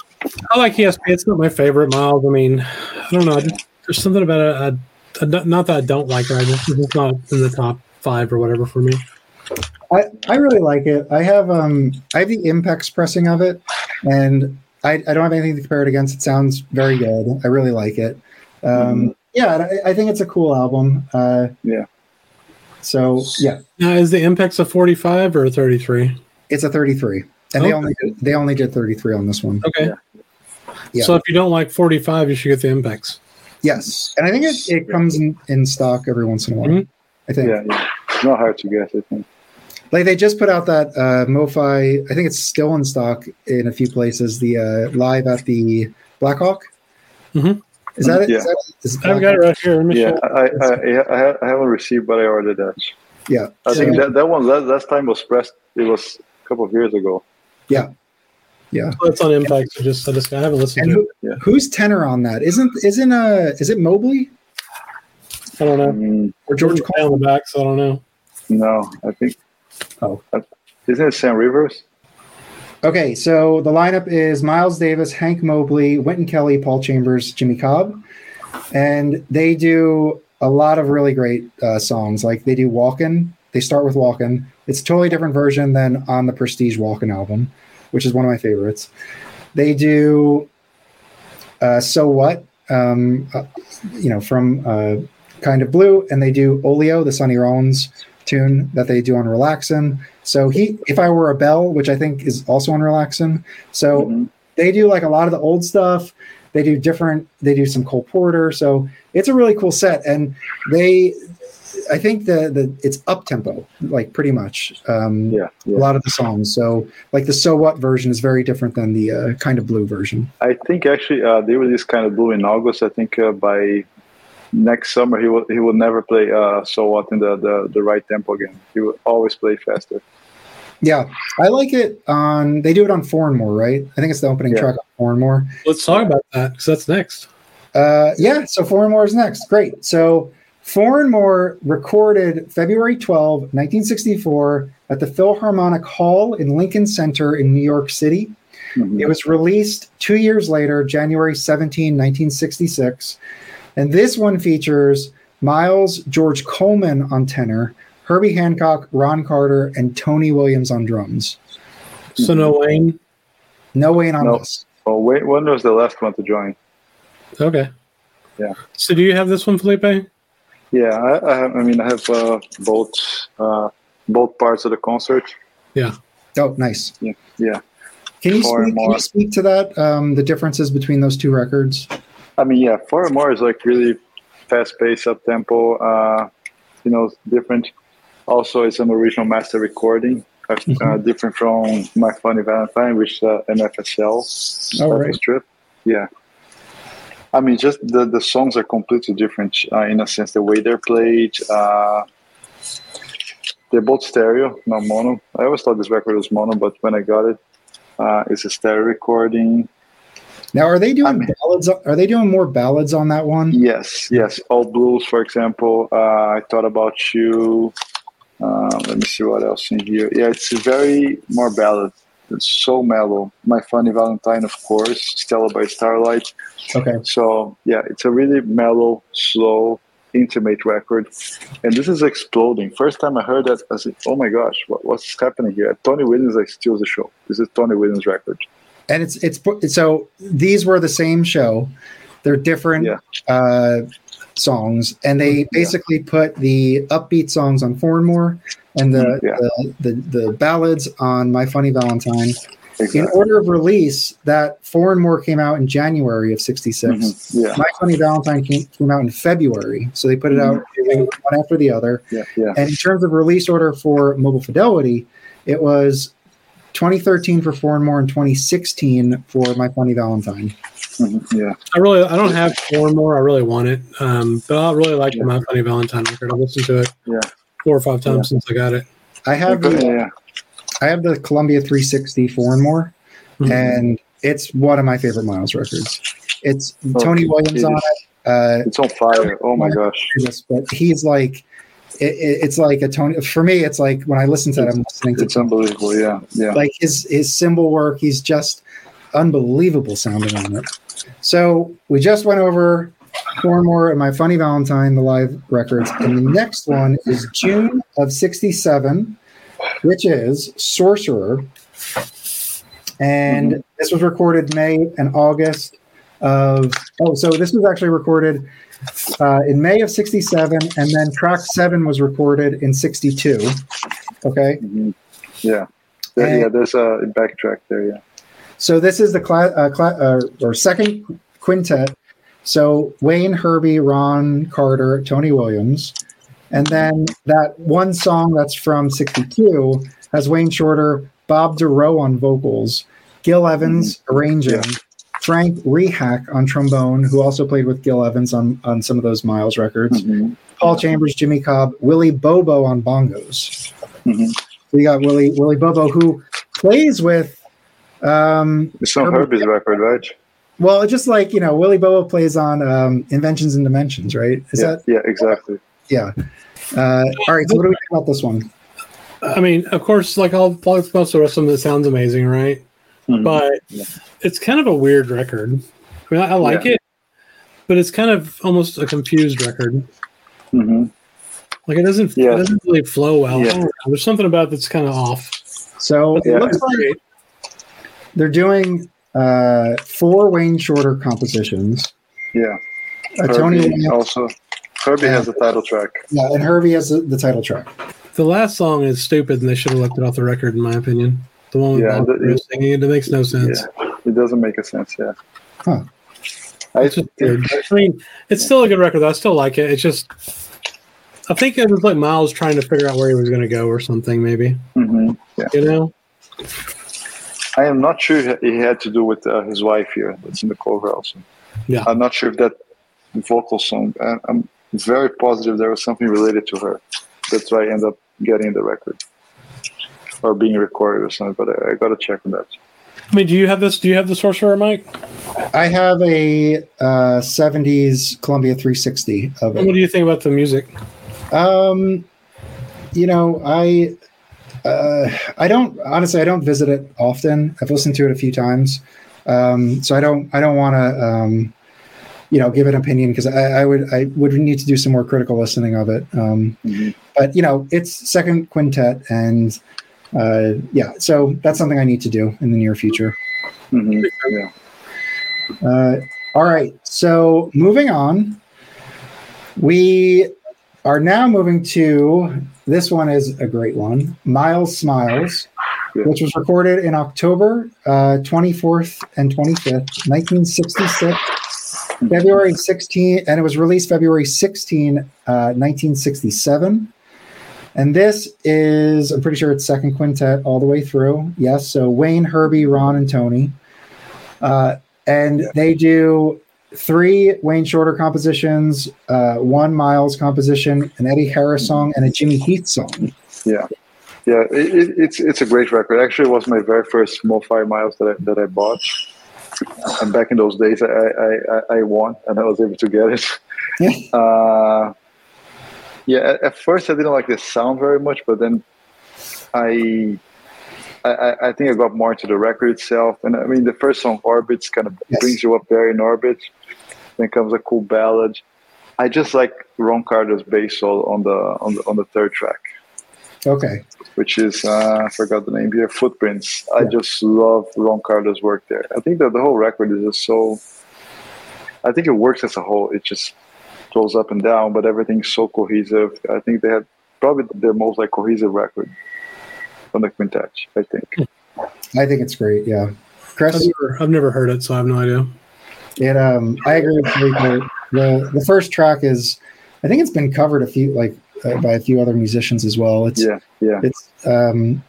[SPEAKER 2] I like ESP. It's not my favorite, Miles. I mean, I don't know. Just, there's something about it. I, I, not that I don't like it. I just it's not in the top five or whatever for me.
[SPEAKER 1] I, I really like it. I have um I have the Impex pressing of it, and I, I don't have anything to compare it against. It sounds very good. I really like it. Um, Yeah, I, I think it's a cool album. Uh,
[SPEAKER 3] Yeah.
[SPEAKER 1] So yeah,
[SPEAKER 2] Now, is the Impex a 45 or a 33?
[SPEAKER 1] it's a 33, and they only did, they only did 33 on this one.
[SPEAKER 2] Okay.
[SPEAKER 3] Yeah.
[SPEAKER 1] Yeah.
[SPEAKER 2] So if you don't like 45, you should get the Impex.
[SPEAKER 1] Yes, and I think it, it comes in, in stock every once in a while.
[SPEAKER 2] Mhm.
[SPEAKER 1] I think
[SPEAKER 3] Yeah, yeah. Not hard to get, I think.
[SPEAKER 1] like they just put out that uh, MoFi. I think it's still in stock in a few places. The uh, live at the Blackhawk.
[SPEAKER 2] Mhm.
[SPEAKER 1] Is that it?
[SPEAKER 3] Yeah.
[SPEAKER 1] Is that, is
[SPEAKER 2] I've got it right here. Let me
[SPEAKER 3] Yeah,
[SPEAKER 2] show-
[SPEAKER 3] I, I, I, I haven't received, but I ordered that.
[SPEAKER 1] Yeah.
[SPEAKER 3] I think
[SPEAKER 1] So-
[SPEAKER 3] that, that one last, last time was pressed. It was a couple of years ago.
[SPEAKER 1] Yeah. yeah.
[SPEAKER 2] It's on Impex. I just, I just, I haven't listened
[SPEAKER 1] And
[SPEAKER 2] to
[SPEAKER 1] who,
[SPEAKER 2] it.
[SPEAKER 3] Yeah.
[SPEAKER 1] who's tenor on that? Isn't isn't uh is it Mobley
[SPEAKER 2] I don't know.
[SPEAKER 3] Mm,
[SPEAKER 1] or George
[SPEAKER 2] George on the back, so I don't know.
[SPEAKER 3] no, I think.
[SPEAKER 1] Oh.
[SPEAKER 3] Isn't it Sam Rivers?
[SPEAKER 1] Okay, so the lineup is Miles Davis, Hank Mobley, Wynton Kelly, Paul Chambers, Jimmy Cobb, and they do a lot of really great uh, songs. Like they do "Walkin'." They start with "Walkin'." It's a totally different version than on the Prestige "Walkin'" album, which is one of my favorites. They do uh, "So What," um, uh, you know, from uh, Kind of Blue, and they do "Oleo," the Sonny Rollins tune that they do on Relaxin'. So he, if I were a bell, which I think is also on Relaxin'. So
[SPEAKER 3] Mhm.
[SPEAKER 1] they do like a lot of the old stuff. They do different. They do some Cole Porter. So it's a really cool set, and they, I think the the it's up tempo, like pretty much. Um,
[SPEAKER 3] Yeah,
[SPEAKER 1] A lot of the songs. So like the So What version is very different than the uh, kind of blue version.
[SPEAKER 3] I think actually uh, they released kind of blue in August. I think uh, by next summer he will he will never play uh, so what in the, the the right tempo again. He will always play faster.
[SPEAKER 1] Yeah, I like it on. They do it on Four and More, right? I think it's the opening
[SPEAKER 3] Yeah.
[SPEAKER 1] track on Four and More.
[SPEAKER 2] Let's talk about that because that's next.
[SPEAKER 1] Uh, yeah, so Four and More is next. Great. So Four and More recorded February 12, 1964 at the Philharmonic Hall in Lincoln Center in New York City.
[SPEAKER 3] Mhm.
[SPEAKER 1] It was released two years later, January 17, 1966. And this one features Miles George Coleman on tenor, Herbie Hancock, Ron Carter, and Tony Williams on drums.
[SPEAKER 2] So no Wayne.
[SPEAKER 1] No Wayne on
[SPEAKER 3] No.
[SPEAKER 1] this.
[SPEAKER 3] Oh, wait, when was the last one to join?
[SPEAKER 2] Okay.
[SPEAKER 3] Yeah.
[SPEAKER 2] So do you have this one, Felipe?
[SPEAKER 3] Yeah, I, I, have, I mean, I have uh, both uh, both parts of the concert. Yeah.
[SPEAKER 1] Oh, nice.
[SPEAKER 3] Yeah, yeah.
[SPEAKER 1] Can you speak, can you speak to that? Um, the differences between those two records?
[SPEAKER 3] I mean, yeah, Four More is like really fast paced, up tempo, uh, you know, different. Also, it's an original master recording, uh,
[SPEAKER 1] Mhm.
[SPEAKER 3] different from My Funny Valentine, which is uh, MFSL
[SPEAKER 1] All right.
[SPEAKER 3] strip. Yeah. I mean, just the, the songs are completely different uh, in a sense, the way they're played. Uh, they're both stereo, not mono. I always thought this record was mono, but when I got it, uh, it's a stereo recording.
[SPEAKER 1] Now, are they doing
[SPEAKER 3] I mean-
[SPEAKER 1] ballads? Are they doing more ballads on that one?
[SPEAKER 3] Yes, yes. All blues, for example. Uh, I thought about you. Uh, let me see what else in here. Yeah, it's very more ballad. It's so mellow. My Funny Valentine, of course. Stella by Starlight.
[SPEAKER 1] Okay.
[SPEAKER 3] So yeah, it's a really mellow, slow, intimate record. And this is exploding. First time I heard that, I said, "Oh my gosh, what, what's happening here?" Tony Williams like steals the show. This is Tony Williams' record.
[SPEAKER 1] And it's it's so these were the same show. They're different
[SPEAKER 3] Yeah.
[SPEAKER 1] uh, songs, and they basically put the upbeat songs on Four and More, and the,
[SPEAKER 3] Yeah.
[SPEAKER 1] the, the the ballads on My Funny Valentine. In order of release, that Four and More came out in January of '66.
[SPEAKER 3] Mhm. Yeah,
[SPEAKER 1] My Funny Valentine came, came out in February, so they put it out one after the other.
[SPEAKER 3] yeah, yeah.
[SPEAKER 1] And in terms of release order for Mobile Fidelity, it was 2013 for Four and More and 2016 for My Funny Valentine.
[SPEAKER 3] Mhm. Yeah.
[SPEAKER 2] I really, I don't have four more. I really want it, um, but I really like the My Funny Valentine record. I listened to it
[SPEAKER 3] Yeah.
[SPEAKER 2] four or five times
[SPEAKER 3] Yeah.
[SPEAKER 2] since I got it.
[SPEAKER 1] I have the,
[SPEAKER 3] yeah.
[SPEAKER 1] I have the Columbia 360 Four and More,
[SPEAKER 2] Mhm.
[SPEAKER 1] and it's one of my favorite Miles records. It's
[SPEAKER 3] Oh,
[SPEAKER 1] Tony Williams
[SPEAKER 3] it
[SPEAKER 1] on it. Uh,
[SPEAKER 3] It's on fire. Oh my gosh.
[SPEAKER 1] but he's like, it, it- it's like a Tony. For me, it's like when I listen to it, I'm listening to
[SPEAKER 3] It's unbelievable. Yeah, yeah.
[SPEAKER 1] like his his cymbal work he's just unbelievable sounding on it so we just went over four more of my funny valentine the live records and the next one is june of 67 which is sorcerer and this was recorded may and august of oh so this was actually recorded uh, in may of 67 and then track 7 was recorded in 62 okay
[SPEAKER 3] Mhm. Yeah. There,
[SPEAKER 1] And-
[SPEAKER 3] yeah, there's a backtrack there. Yeah.
[SPEAKER 1] So this is the class uh, cla- uh, or second quintet. So Wayne, Herbie, Ron, Carter, Tony Williams, and then that one song that's from '62 has Wayne Shorter, Bob Dorough on vocals, Gil Evans arranging,
[SPEAKER 3] Yeah.
[SPEAKER 1] Frank Rehak on trombone, who also played with Gil Evans on on some of those Miles records,
[SPEAKER 3] Mhm.
[SPEAKER 1] Paul Chambers, Jimmy Cobb, Willie Bobo on bongos.
[SPEAKER 3] Mhm.
[SPEAKER 1] We got Willie Willie Bobo who plays with. Um,
[SPEAKER 3] It's on
[SPEAKER 1] Herbie-
[SPEAKER 3] Herbie's record, right?
[SPEAKER 1] well, just like you know, Willie Bobo plays on um, Inventions and Dimensions, right? Is
[SPEAKER 3] yeah,
[SPEAKER 1] that
[SPEAKER 3] yeah, exactly.
[SPEAKER 1] yeah? Uh, all right. So what do we think about this one?
[SPEAKER 2] I mean, of course, like all like most of the rest of them, it sounds amazing, right?
[SPEAKER 3] Mhm.
[SPEAKER 2] But
[SPEAKER 3] Yeah.
[SPEAKER 2] it's kind of a weird record. I mean, I, I like
[SPEAKER 3] Yeah.
[SPEAKER 2] it, but it's kind of almost a confused record.
[SPEAKER 3] Mhm.
[SPEAKER 2] Like it doesn't,
[SPEAKER 3] Yeah.
[SPEAKER 2] it doesn't really flow well.
[SPEAKER 3] Yeah.
[SPEAKER 2] I don't know. There's something about it that's kind of off.
[SPEAKER 1] So
[SPEAKER 2] But
[SPEAKER 1] it
[SPEAKER 2] it
[SPEAKER 1] looks
[SPEAKER 2] looks
[SPEAKER 1] like
[SPEAKER 2] great.
[SPEAKER 1] They're doing uh, four Wayne Shorter compositions.
[SPEAKER 3] Yeah.
[SPEAKER 1] Uh, Tony
[SPEAKER 3] Herbie also. Herbie has the title track.
[SPEAKER 1] yeah, and Herbie has the, the title track.
[SPEAKER 2] The last song is stupid, and they should have left it off the record, in my opinion. The one with
[SPEAKER 3] Yeah, the-
[SPEAKER 2] singing it, it makes no sense.
[SPEAKER 3] Yeah, it doesn't make a sense. Yeah.
[SPEAKER 1] Huh.
[SPEAKER 3] I
[SPEAKER 2] It's just weird. I mean, it's still a good record. Though. I still like it. It's just, I think it was like Miles trying to figure out where he was going to go or something. Maybe
[SPEAKER 3] Mm-hmm. Yeah.
[SPEAKER 2] you know.
[SPEAKER 3] I am not sure he had to do with uh, his wife here. That's in the cover also.
[SPEAKER 2] Yeah.
[SPEAKER 3] I'm not sure if that vocal song. I, I'm very positive there was something related to her. That's why I end up getting the record or being recorded or something. But I, I got to check on that.
[SPEAKER 2] I mean, do you have this? Do you have the sorcerer, Mike?
[SPEAKER 1] I have a uh, '70s Columbia 360 of
[SPEAKER 2] And what do you think about the music?
[SPEAKER 1] Um, you know, I uh, I don't honestly. I don't visit it often. I've listened to it a few times, um, so I don't. I don't want to. Um, you know, give an opinion because I, I, would I would need to do some more critical listening of it. Um,
[SPEAKER 3] Mm-hmm.
[SPEAKER 1] But you know, it's second quintet, and uh, yeah, so that's something I need to do in the near future.
[SPEAKER 3] hmm Yeah.
[SPEAKER 1] Uh, all right, so moving on, we are now moving to this one is a great one, Miles Smiles, which was recorded in October uh, 24th and 25th, 1966. February 16, and it was released February 16, uh, 1967. And this is, I'm pretty sure it's second quintet all the way through. Yes. So Wayne, Herbie, Ron, and Tony. Uh, and they do three Wayne Shorter compositions, uh, one Miles composition, an Eddie Harris song, and a Jimmy Heath song.
[SPEAKER 3] Yeah. Yeah, it, it, it's it's a great record. Actually, it was my very first MoFi Miles that I, that I bought. And back in those days, I, I, I, I won and I was able to get it. uh, yeah, at, at first I didn't like the sound very much, but then I, I I think I got more into the record itself. And I mean, the first song, Orbits, kind of
[SPEAKER 1] Yes.
[SPEAKER 3] brings you up there in orbit. Then comes a cool ballad. I just like Ron Carter's bass solo on the on the on the third track
[SPEAKER 1] Okay.
[SPEAKER 3] which is uh, I forgot the name here. Footprints. I just love Ron Carter's work there. I think that the whole record is just so. I think it works as a whole. It just goes up and down, but everything's so cohesive. I think they had probably their most like cohesive record on the quintet. I think.
[SPEAKER 1] I think it's great. Yeah.
[SPEAKER 2] I've
[SPEAKER 1] Chris?
[SPEAKER 2] never, I've never heard it, so I have no idea.
[SPEAKER 1] It um I agree with Rico. The the first track is I think it's been covered a few like uh, by a few other musicians as well. It's
[SPEAKER 3] Yeah, yeah,
[SPEAKER 1] it's um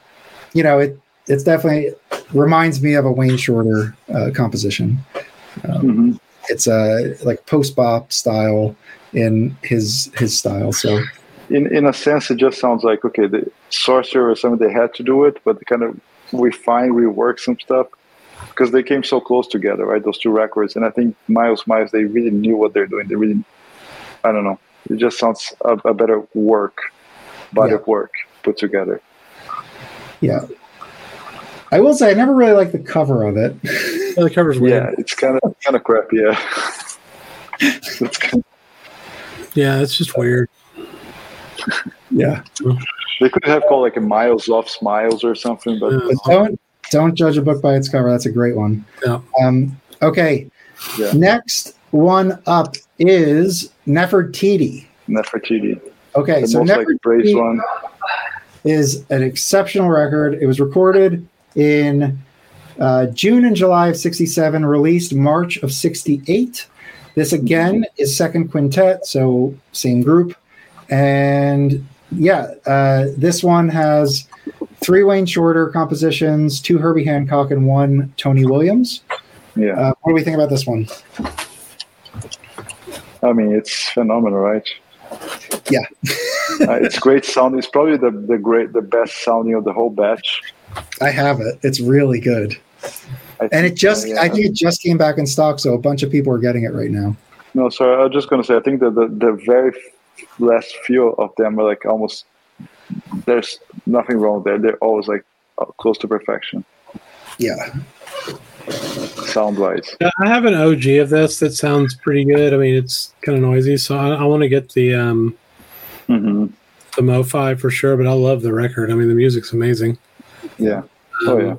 [SPEAKER 1] you know it it's definitely reminds me of a Wayne Shorter uh, composition. Um,
[SPEAKER 3] hmm
[SPEAKER 1] it's a like post bop style in his his style. So
[SPEAKER 3] In in a sense, it just sounds like okay, the sorcerer or something they had to do it, but they kind of refine, rework some stuff because they came so close together, right? Those two records, and I think Miles Miles they really knew what they're doing. They really, I don't know, it just sounds a, a better work, body
[SPEAKER 1] Yeah.
[SPEAKER 3] of work put together.
[SPEAKER 1] yeah. I will say I never really liked the cover of it.
[SPEAKER 2] Yeah, the cover's weird.
[SPEAKER 3] Yeah, it's kind of kind of crap. Yeah, it's kind
[SPEAKER 2] Yeah, it's just weird.
[SPEAKER 1] yeah.
[SPEAKER 3] they could have called like a Miles Off Smiles or something, but
[SPEAKER 2] Yeah.
[SPEAKER 1] But don't don't judge a book by its cover. That's a great one.
[SPEAKER 2] Yeah.
[SPEAKER 1] Um, okay.
[SPEAKER 3] Yeah.
[SPEAKER 1] Next one up is Nefertiti.
[SPEAKER 3] Nefertiti,
[SPEAKER 1] Okay,
[SPEAKER 3] the
[SPEAKER 1] so
[SPEAKER 3] most like praised
[SPEAKER 1] Nefertiti
[SPEAKER 3] one.
[SPEAKER 1] is an exceptional record. It was recorded in uh, June and July of '67, released March of '68. This again is second quintet, so same group, and yeah, uh, this one has three Wayne Shorter compositions, two Herbie Hancock, and one Tony Williams.
[SPEAKER 3] Yeah,
[SPEAKER 1] Uh, what do we think about this one?
[SPEAKER 3] I mean it's phenomenal, right?
[SPEAKER 1] Yeah.
[SPEAKER 3] uh, it's great sound. It's probably the, the great the best sounding of the whole batch.
[SPEAKER 1] I have it. It's really good,
[SPEAKER 3] I
[SPEAKER 1] and it
[SPEAKER 3] think,
[SPEAKER 1] just
[SPEAKER 3] yeah.
[SPEAKER 1] I think it just came back in stock, so a bunch of people are getting it right now.
[SPEAKER 3] no. So I was just gonna say I think that the the very last few of them are like almost there's nothing wrong there. They're always like close to perfection
[SPEAKER 1] Yeah,
[SPEAKER 3] sound wise.
[SPEAKER 2] Yeah, I have an OG of this that sounds pretty good. I mean, it's kind of noisy, so I, I want to get the um,
[SPEAKER 3] hmm
[SPEAKER 2] the MoFi for sure. But I love the record. I mean, the music's amazing.
[SPEAKER 3] Yeah. Oh yeah.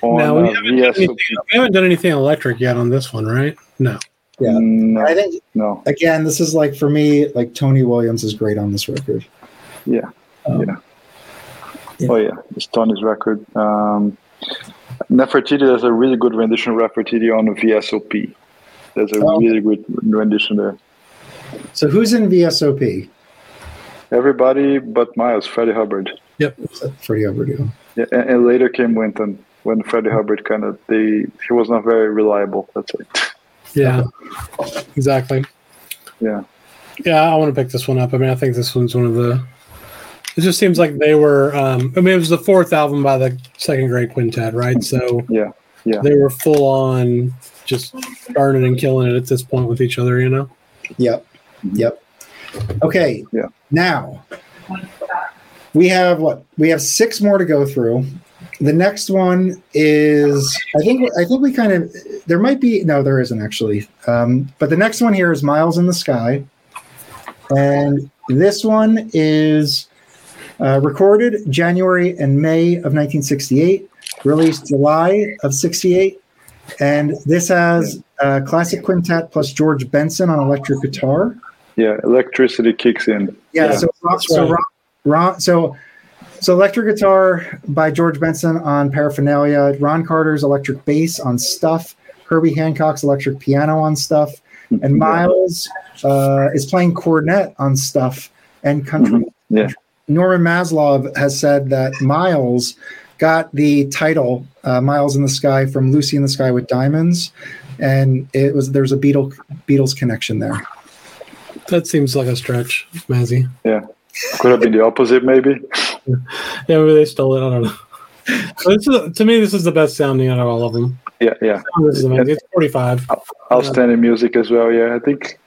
[SPEAKER 3] On
[SPEAKER 2] Now, we
[SPEAKER 3] uh,
[SPEAKER 2] haven't done anything- We haven't done anything electric yet on this one, right? No.
[SPEAKER 1] Yeah.
[SPEAKER 3] No,
[SPEAKER 1] I think
[SPEAKER 3] no.
[SPEAKER 1] again, this is like for me, like Tony Williams is great on this record.
[SPEAKER 3] Yeah.
[SPEAKER 1] Um,
[SPEAKER 3] Yeah.
[SPEAKER 1] Yeah.
[SPEAKER 3] Oh yeah, it's Tony's record. Um, Nefertiti does a really good rendition of Nefertiti on VSOP. There's a
[SPEAKER 1] Oh.
[SPEAKER 3] really good rendition there.
[SPEAKER 1] So who's in VSOP?
[SPEAKER 3] Everybody but Miles, Freddie Hubbard.
[SPEAKER 1] Yep, Freddie Overdue.
[SPEAKER 3] Yeah, and, and later came Wynton when Freddie Hubbard kind of they he was not very reliable. That's it.
[SPEAKER 2] Yeah. Exactly.
[SPEAKER 3] Yeah.
[SPEAKER 2] Yeah, I want to pick this one up. I mean, I think this one's one of the. It just seems like they were. Um, I mean, it was the fourth album by the Second Great Quintet, right? So
[SPEAKER 3] Yeah, yeah.
[SPEAKER 2] they were full on just burning and killing it at this point with each other. You know.
[SPEAKER 1] Yep. Yep. Okay.
[SPEAKER 3] Yeah.
[SPEAKER 1] Now we have what? We have six more to go through. The next one is I think I think we kind of there might be no there isn't actually um, but the next one here is Miles in the Sky, and this one is uh, recorded January and May of 1968, released July of 68, and this has uh, classic quintet plus George Benson on electric guitar.
[SPEAKER 3] Yeah, electricity kicks in.
[SPEAKER 1] Yeah,
[SPEAKER 3] Yeah,
[SPEAKER 1] so so,
[SPEAKER 2] right.
[SPEAKER 1] Ron, Ron, so so electric guitar by George Benson on Paraphernalia, Ron Carter's electric bass on Stuff, Herbie Hancock's electric piano on Stuff, and Miles uh, is playing cornet on Stuff and country.
[SPEAKER 3] Yeah.
[SPEAKER 1] Norman Maslov has said that Miles got the title uh, "Miles in the Sky" from Lucy in the Sky with Diamonds, and it was there's a Beatle, Beatles connection there.
[SPEAKER 2] That seems like a stretch, Mazzy. Yeah.
[SPEAKER 3] Could have been the opposite, maybe.
[SPEAKER 2] Yeah, maybe they stole it. I don't know. This is, to me, this is the best sounding out of all of them.
[SPEAKER 3] Yeah, yeah.
[SPEAKER 2] This is amazing. It's 45.
[SPEAKER 3] Outstanding music as well. Yeah, I think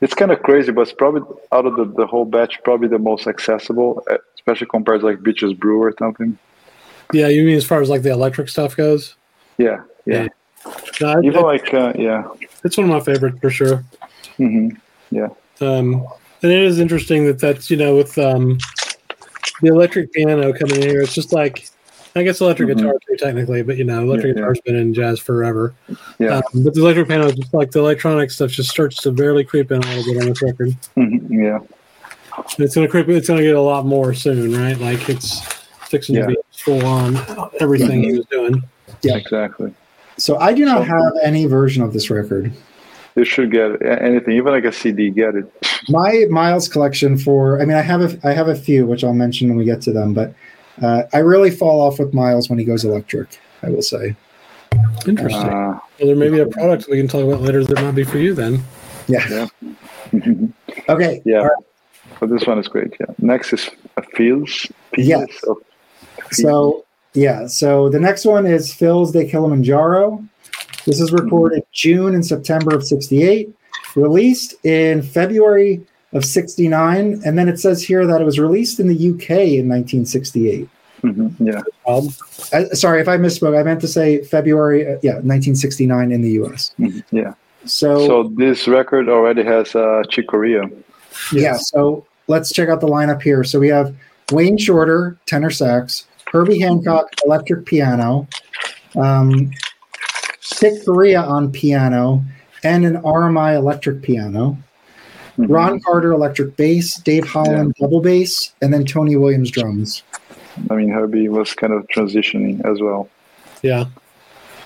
[SPEAKER 3] it's kind of crazy, but it's probably out of the, the whole batch, probably the most accessible, uh, especially compared to like Bitches Brew or something.
[SPEAKER 2] Yeah, you mean as far as like the electric stuff goes?
[SPEAKER 3] Yeah, yeah.
[SPEAKER 2] No, I-
[SPEAKER 3] Even like, uh, yeah.
[SPEAKER 2] it's one of my favorites for sure.
[SPEAKER 3] hmm Yeah.
[SPEAKER 2] Um, and it is interesting that that's you know with um, the electric piano coming in here. It's just like I guess electric
[SPEAKER 3] Mhm.
[SPEAKER 2] guitar too technically, but you know electric
[SPEAKER 3] Yeah, yeah.
[SPEAKER 2] guitar's been in jazz forever.
[SPEAKER 3] Yeah.
[SPEAKER 2] Um, but the electric piano is just like the electronic stuff just starts to barely creep in a little bit on this record.
[SPEAKER 3] hmm Yeah.
[SPEAKER 2] And it's gonna creep. It's gonna get a lot more soon, right? Like it's fixing
[SPEAKER 3] Yeah.
[SPEAKER 2] to be full on everything he was doing.
[SPEAKER 1] Yeah.
[SPEAKER 3] Exactly.
[SPEAKER 1] So I do not have any version of this record.
[SPEAKER 3] You should get anything, even like a CD, get it.
[SPEAKER 1] My Miles collection for I mean I have a I have a few which I'll mention when we get to them, but uh, I really fall off with Miles when he goes electric. I will say,
[SPEAKER 2] Interesting.
[SPEAKER 3] Uh,
[SPEAKER 2] well, there may be a product we can talk about later that might be for you then.
[SPEAKER 1] yeah.
[SPEAKER 3] yeah.
[SPEAKER 1] Okay.
[SPEAKER 3] yeah.
[SPEAKER 1] All right.
[SPEAKER 3] But this one is great. Yeah. Next is a Fields.
[SPEAKER 1] Yes.
[SPEAKER 3] of-
[SPEAKER 1] So yeah, so the next one is Filles de Kilimanjaro. This is recorded June and September of '68, released in February of '69, and then it says here that it was released in the UK in 1968.
[SPEAKER 3] Mhm, Yeah.
[SPEAKER 2] Um,
[SPEAKER 1] Uh, sorry if I misspoke. I meant to say February, uh, yeah, 1969 in the US.
[SPEAKER 3] Mhm, Yeah.
[SPEAKER 1] So,
[SPEAKER 3] So this record already has uh, Chick Corea.
[SPEAKER 1] yeah, so let's check out the lineup here. So we have Wayne Shorter, tenor sax, Herbie Hancock, electric piano, um, Chick Corea on piano, and an RMI electric piano.
[SPEAKER 3] Mhm.
[SPEAKER 1] Ron Carter electric bass, Dave Holland double bass, and then Tony Williams drums.
[SPEAKER 3] I mean, Herbie was kind of transitioning as well.
[SPEAKER 2] yeah.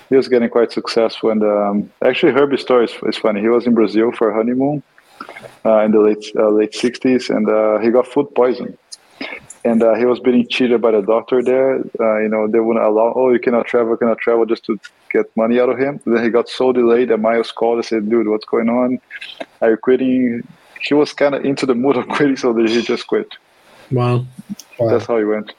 [SPEAKER 3] He was getting quite successful, and um, actually, Herbie's story is, is funny. He was in Brazil for a honeymoon uh, in the late uh, late '60s, and uh, he got food poison. And uh, he was being cheated by the doctor there. Uh, you know, they wouldn't allow. Oh, you cannot travel, cannot travel, just to get money out of him. then he got so delayed that Miles called and said, "Dude, what's going on? Are you quitting?" He was kind of into the mood of quitting, so that he just quit.
[SPEAKER 2] Wow.
[SPEAKER 1] Wow.
[SPEAKER 3] That's how he went.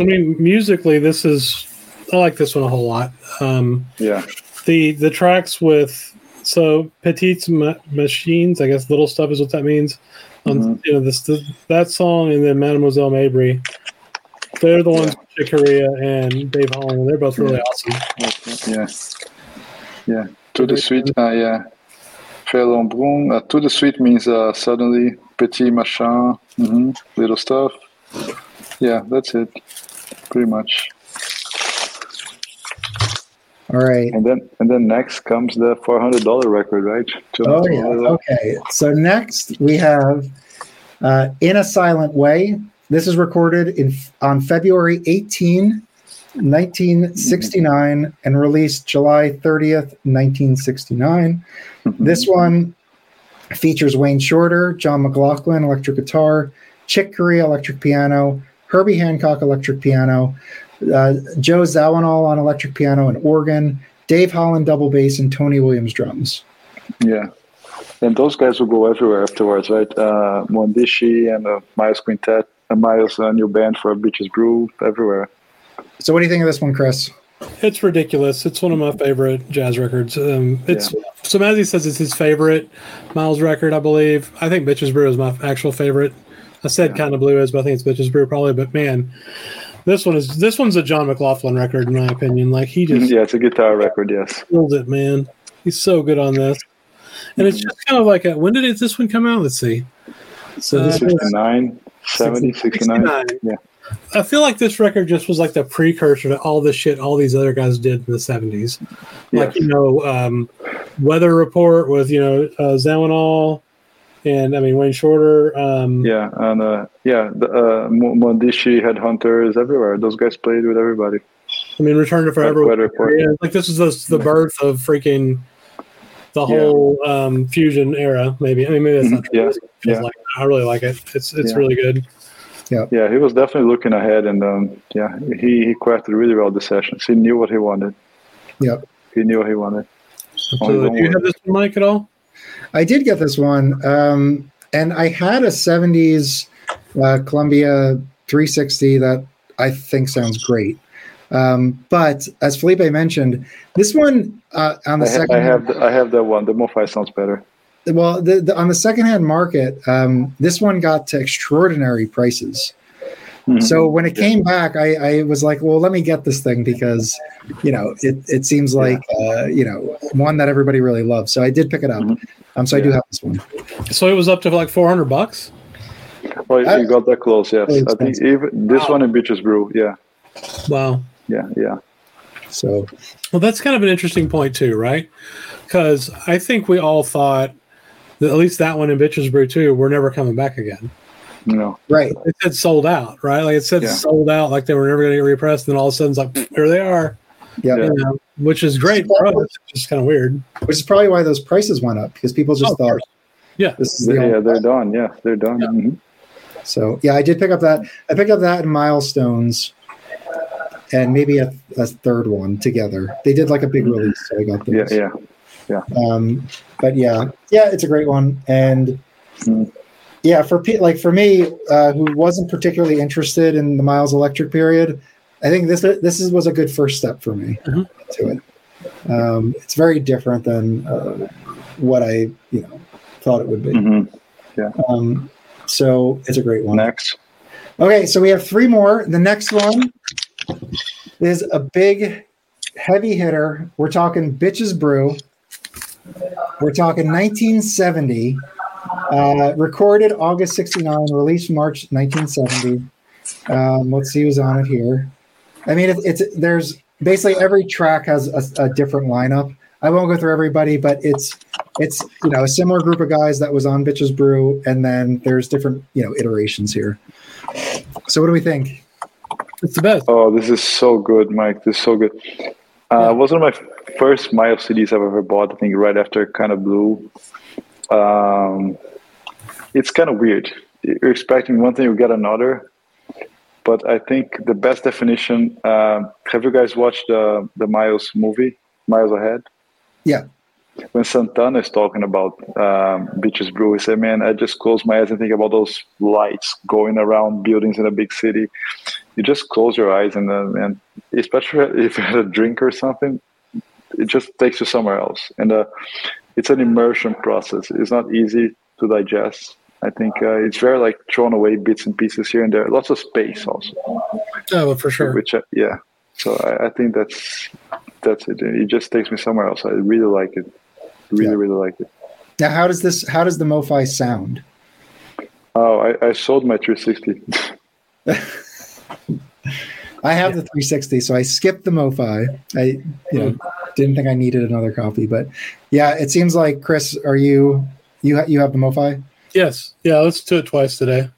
[SPEAKER 2] I mean, musically, this is I like this one a whole lot. Um,
[SPEAKER 3] Yeah.
[SPEAKER 2] the the tracks with so petites ma- machines, I guess little stuff is what that means. On
[SPEAKER 3] Mhm.
[SPEAKER 2] you know this the, that song and then Mademoiselle Mabry, they're the ones Chick Corea and Dave Holland. They're both really awesome.
[SPEAKER 3] Yeah. Yeah. To the sweet, uh, yeah. Frelon Brun. Uh, to the sweet means uh, suddenly, petit machin, hmm little stuff. Yeah, that's it. Pretty much.
[SPEAKER 1] All right.
[SPEAKER 3] And then and then next comes the four hundred dollar record, right?
[SPEAKER 1] Oh yeah. Okay. So next we have uh, "In a Silent Way." This is recorded in on February 18, 1969, and released July 30th, 1969.
[SPEAKER 3] Mhm.
[SPEAKER 1] This one features Wayne Shorter, John McLaughlin, electric guitar, Chick Corea, electric piano, Herbie Hancock, electric piano, uh, Joe Zawinul on electric piano and organ, Dave Holland double bass, and Tony Williams drums.
[SPEAKER 3] Yeah. And those guys will go everywhere afterwards, right? Uh, Mwandishi and uh, Miles Quintet, uh, Miles' uh, new band for Bitches Brew, everywhere.
[SPEAKER 1] So, what do you think of this one, Chris?
[SPEAKER 2] It's ridiculous. It's one of my favorite jazz records. Um, it's so Mazzy says it's his favorite Miles record, I believe. I think Bitches Brew is my actual favorite. I said kind of blue is, but I think it's Bitches Brew probably. But man, This one is this one's a John McLaughlin record in my opinion. Like he just
[SPEAKER 3] Yeah, it's a guitar record. Yes.
[SPEAKER 2] killed it, man. He's so good on this. And it's just kind of like a, when did it, this one come out? Let's see. So this was
[SPEAKER 3] 69, 70, 69.
[SPEAKER 2] 69.
[SPEAKER 3] Yeah.
[SPEAKER 2] I feel like this record just was like the precursor to all the shit all these other guys did in the seventies. Like
[SPEAKER 3] Yes.
[SPEAKER 2] you know, um, Weather Report with you know uh, Zawinul, and I mean Wayne Shorter. Um,
[SPEAKER 3] Yeah, and uh, yeah, the uh, Mo- Mwandishi Headhunters everywhere. Those guys played with everybody.
[SPEAKER 2] I mean Return to Forever.
[SPEAKER 3] Weather
[SPEAKER 2] Yeah, like this is the, the birth of freaking the
[SPEAKER 3] Yeah.
[SPEAKER 2] whole um, fusion era. Maybe I mean maybe that's not
[SPEAKER 3] Mhm.
[SPEAKER 2] true.
[SPEAKER 3] Yeah, yeah.
[SPEAKER 2] like- I really like it. It's it's
[SPEAKER 3] Yeah.
[SPEAKER 2] really good.
[SPEAKER 3] Yeah, yeah, he was definitely looking ahead, and um, yeah, he, he crafted really well the sessions. He knew what he wanted.
[SPEAKER 1] Yep.
[SPEAKER 3] He knew what he wanted.
[SPEAKER 2] So,
[SPEAKER 3] don't
[SPEAKER 2] you have this one, Mike, at all?
[SPEAKER 1] I did get this one, um, and I had a '70s uh, Columbia 360 that I think sounds great. Um, but as Felipe mentioned, this one uh, on the
[SPEAKER 3] I, ha-
[SPEAKER 1] second
[SPEAKER 3] I have the, I have that one. The Mo-Fi sounds better.
[SPEAKER 1] well the, the, on the secondhand market, um, this one got to extraordinary prices. So when it came back, I, I was like, well, let me get this thing because, you know, it, it seems like, uh, you know, one that everybody really loves. So I did pick it up.
[SPEAKER 3] Mhm.
[SPEAKER 1] Um, so I do have this one.
[SPEAKER 2] So it was up to like four hundred bucks.
[SPEAKER 3] well, you got that close, yes. I think even this
[SPEAKER 2] Wow.
[SPEAKER 3] one in Bitches Brew, yeah,
[SPEAKER 2] Wow.
[SPEAKER 3] yeah, yeah.
[SPEAKER 1] So
[SPEAKER 2] Well, that's kind of an interesting point too, right? Because I think we all thought that at least that one in Bitches Brew too, we're never coming back again.
[SPEAKER 3] You know,
[SPEAKER 1] right.
[SPEAKER 2] It said sold out, right? Like it said
[SPEAKER 3] Yeah.
[SPEAKER 2] sold out, like they were never going to get repressed. And then all of a sudden, it's like "Pfft, here they are,
[SPEAKER 1] Yeah.
[SPEAKER 3] Yeah.
[SPEAKER 2] you know, which is great for us. It's just kind of weird.
[SPEAKER 1] Which is probably why those prices went up because people just
[SPEAKER 2] Oh,
[SPEAKER 1] thought.
[SPEAKER 2] Yeah.
[SPEAKER 1] this is the
[SPEAKER 3] yeah,
[SPEAKER 1] only
[SPEAKER 3] they're done. Yeah, they're done.
[SPEAKER 2] Yeah.
[SPEAKER 3] Mhm.
[SPEAKER 1] So yeah, I did pick up that. I picked up that in milestones, and maybe a, a third one together. They did like a big release, so I got
[SPEAKER 3] Yeah,
[SPEAKER 1] those.
[SPEAKER 3] yeah.
[SPEAKER 1] Um, but yeah, yeah, it's a great one, and
[SPEAKER 3] Mm.
[SPEAKER 1] Yeah, for pe- like for me, uh, who wasn't particularly interested in the Miles Electric period, I think this this is, was a good first step for me
[SPEAKER 2] Mhm.
[SPEAKER 1] to it. Um, it's very different than uh, what I you know thought it would be.
[SPEAKER 3] hmm
[SPEAKER 1] Um, so it's a great one.
[SPEAKER 3] Next,
[SPEAKER 1] Okay, so we have three more. The next one is a big, heavy hitter. We're talking Bitches Brew. We're talking 1970. Uh, recorded August 69, released March 1970. Um, let's see who's on it here. I mean, it, it's there's basically every track has a, a different lineup. I won't go through everybody, but it's it's you know a similar group of guys that was on Bitches Brew, and then there's different you know iterations here. So what do we think?
[SPEAKER 2] It's the best.
[SPEAKER 3] oh, this is so good, Mike. This is so good. Uh, it was one of my first Miles CDs I've ever bought. I think right after Kind of Blue. Um, it's kind of weird. You're expecting one thing, you get another. But I think the best definition. Um, have you guys watched the the Miles movie, Miles Ahead?
[SPEAKER 1] Yeah.
[SPEAKER 3] When Santana is talking about um, Bitches Brew, he said, "Man, I just close my eyes and think about those lights going around buildings in a big city. You just close your eyes and then, and especially if you had a drink or something, it just takes you somewhere else. And uh, it's an immersion process. It's not easy to digest. I think uh, it's very like thrown away bits and pieces here and there. Lots of space also,
[SPEAKER 2] Oh, for sure.
[SPEAKER 3] which uh, yeah. So I, I think that's that's it. It just takes me somewhere else. I really like it. Really,
[SPEAKER 1] Yeah.
[SPEAKER 3] really like it.
[SPEAKER 1] Now, how does this? How does the MoFi sound?
[SPEAKER 3] Oh, I, I sold my 360.
[SPEAKER 1] I have the 360, so I skipped the MoFi. I you know didn't think I needed another copy, but yeah, it seems like Chris, are you you you have the MoFi?
[SPEAKER 2] Yes. Yeah. Let's do it twice today.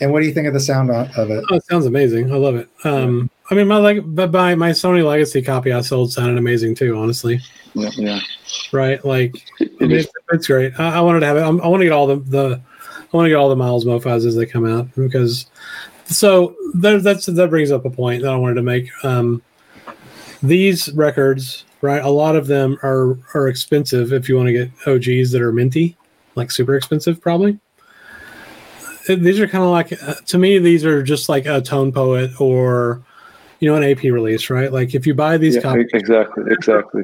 [SPEAKER 1] And what do you think of the sound of it?
[SPEAKER 2] Oh, it sounds amazing. I love it. Um, I mean, my like, but my my Sony Legacy copy I sold sounded amazing too. Honestly,
[SPEAKER 3] yeah, yeah.
[SPEAKER 2] right? Like,
[SPEAKER 3] It-
[SPEAKER 2] I
[SPEAKER 3] it
[SPEAKER 2] mean,
[SPEAKER 3] is-
[SPEAKER 2] it's, it's great. I, I wanted to have it. I'm, I want to get all the the I want to get all the Miles Mofas as they come out because so that, that's that brings up a point that I wanted to make. Um, these records, right? A lot of them are are expensive if you want to get OGs that are minty, like super expensive, probably. These are kind of like uh, to me. These are just like a tone poet or you know an AP release, right? Like if you buy these
[SPEAKER 3] yeah,
[SPEAKER 2] copies,
[SPEAKER 3] exactly, exactly.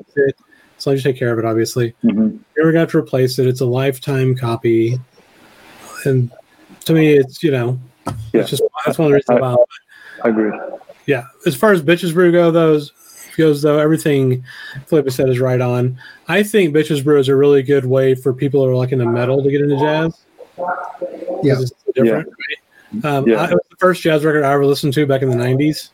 [SPEAKER 2] so you take care of it, obviously
[SPEAKER 3] hmm
[SPEAKER 2] you ever got to replace it, it's a lifetime copy. And to me, it's you know,
[SPEAKER 3] Yeah.
[SPEAKER 2] it's just that's one of the reasons
[SPEAKER 3] I-. I agree.
[SPEAKER 2] Yeah. As far as Bitches Brew go, those goes though, everything Felipe said is right on. I think Bitches Brew is a really good way for people who are like into metal to get into jazz.
[SPEAKER 1] Yeah.
[SPEAKER 2] 'Cause it's so different. right? Um,
[SPEAKER 3] Yeah.
[SPEAKER 2] I, it was the first jazz record I ever listened to back in the '90s.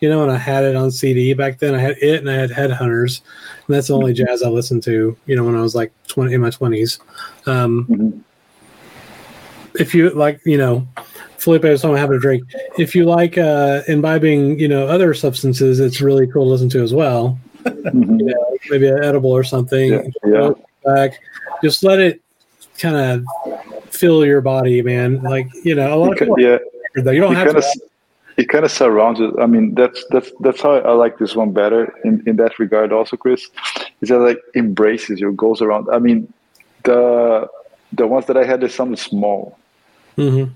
[SPEAKER 2] You know, and I had it on CD back then. I had it, and I had Headhunters, and that's the only jazz I listened to. You know, when I was like twenty in my twenties. Um,
[SPEAKER 3] Mhm.
[SPEAKER 2] if you like, you know, Felipe was talking about having a drink. If you like uh, imbibing, you know, other substances, it's really cool to listen to as well.
[SPEAKER 3] Mhm.
[SPEAKER 2] You know, maybe an edible or something.
[SPEAKER 3] Yeah, yeah.
[SPEAKER 2] Back, just let it kind of fill your body, man. Like you know, a lot
[SPEAKER 3] You
[SPEAKER 2] of people.
[SPEAKER 3] yeah,
[SPEAKER 2] Though you don't
[SPEAKER 3] it
[SPEAKER 2] have
[SPEAKER 3] kind of
[SPEAKER 2] to.
[SPEAKER 3] it kind of surrounds it. I mean, that's that's that's how I like this one better in in that regard. Also, Chris, is that like embraces you, goes around. I mean, the the ones that I had they sounded small.
[SPEAKER 2] Mhm.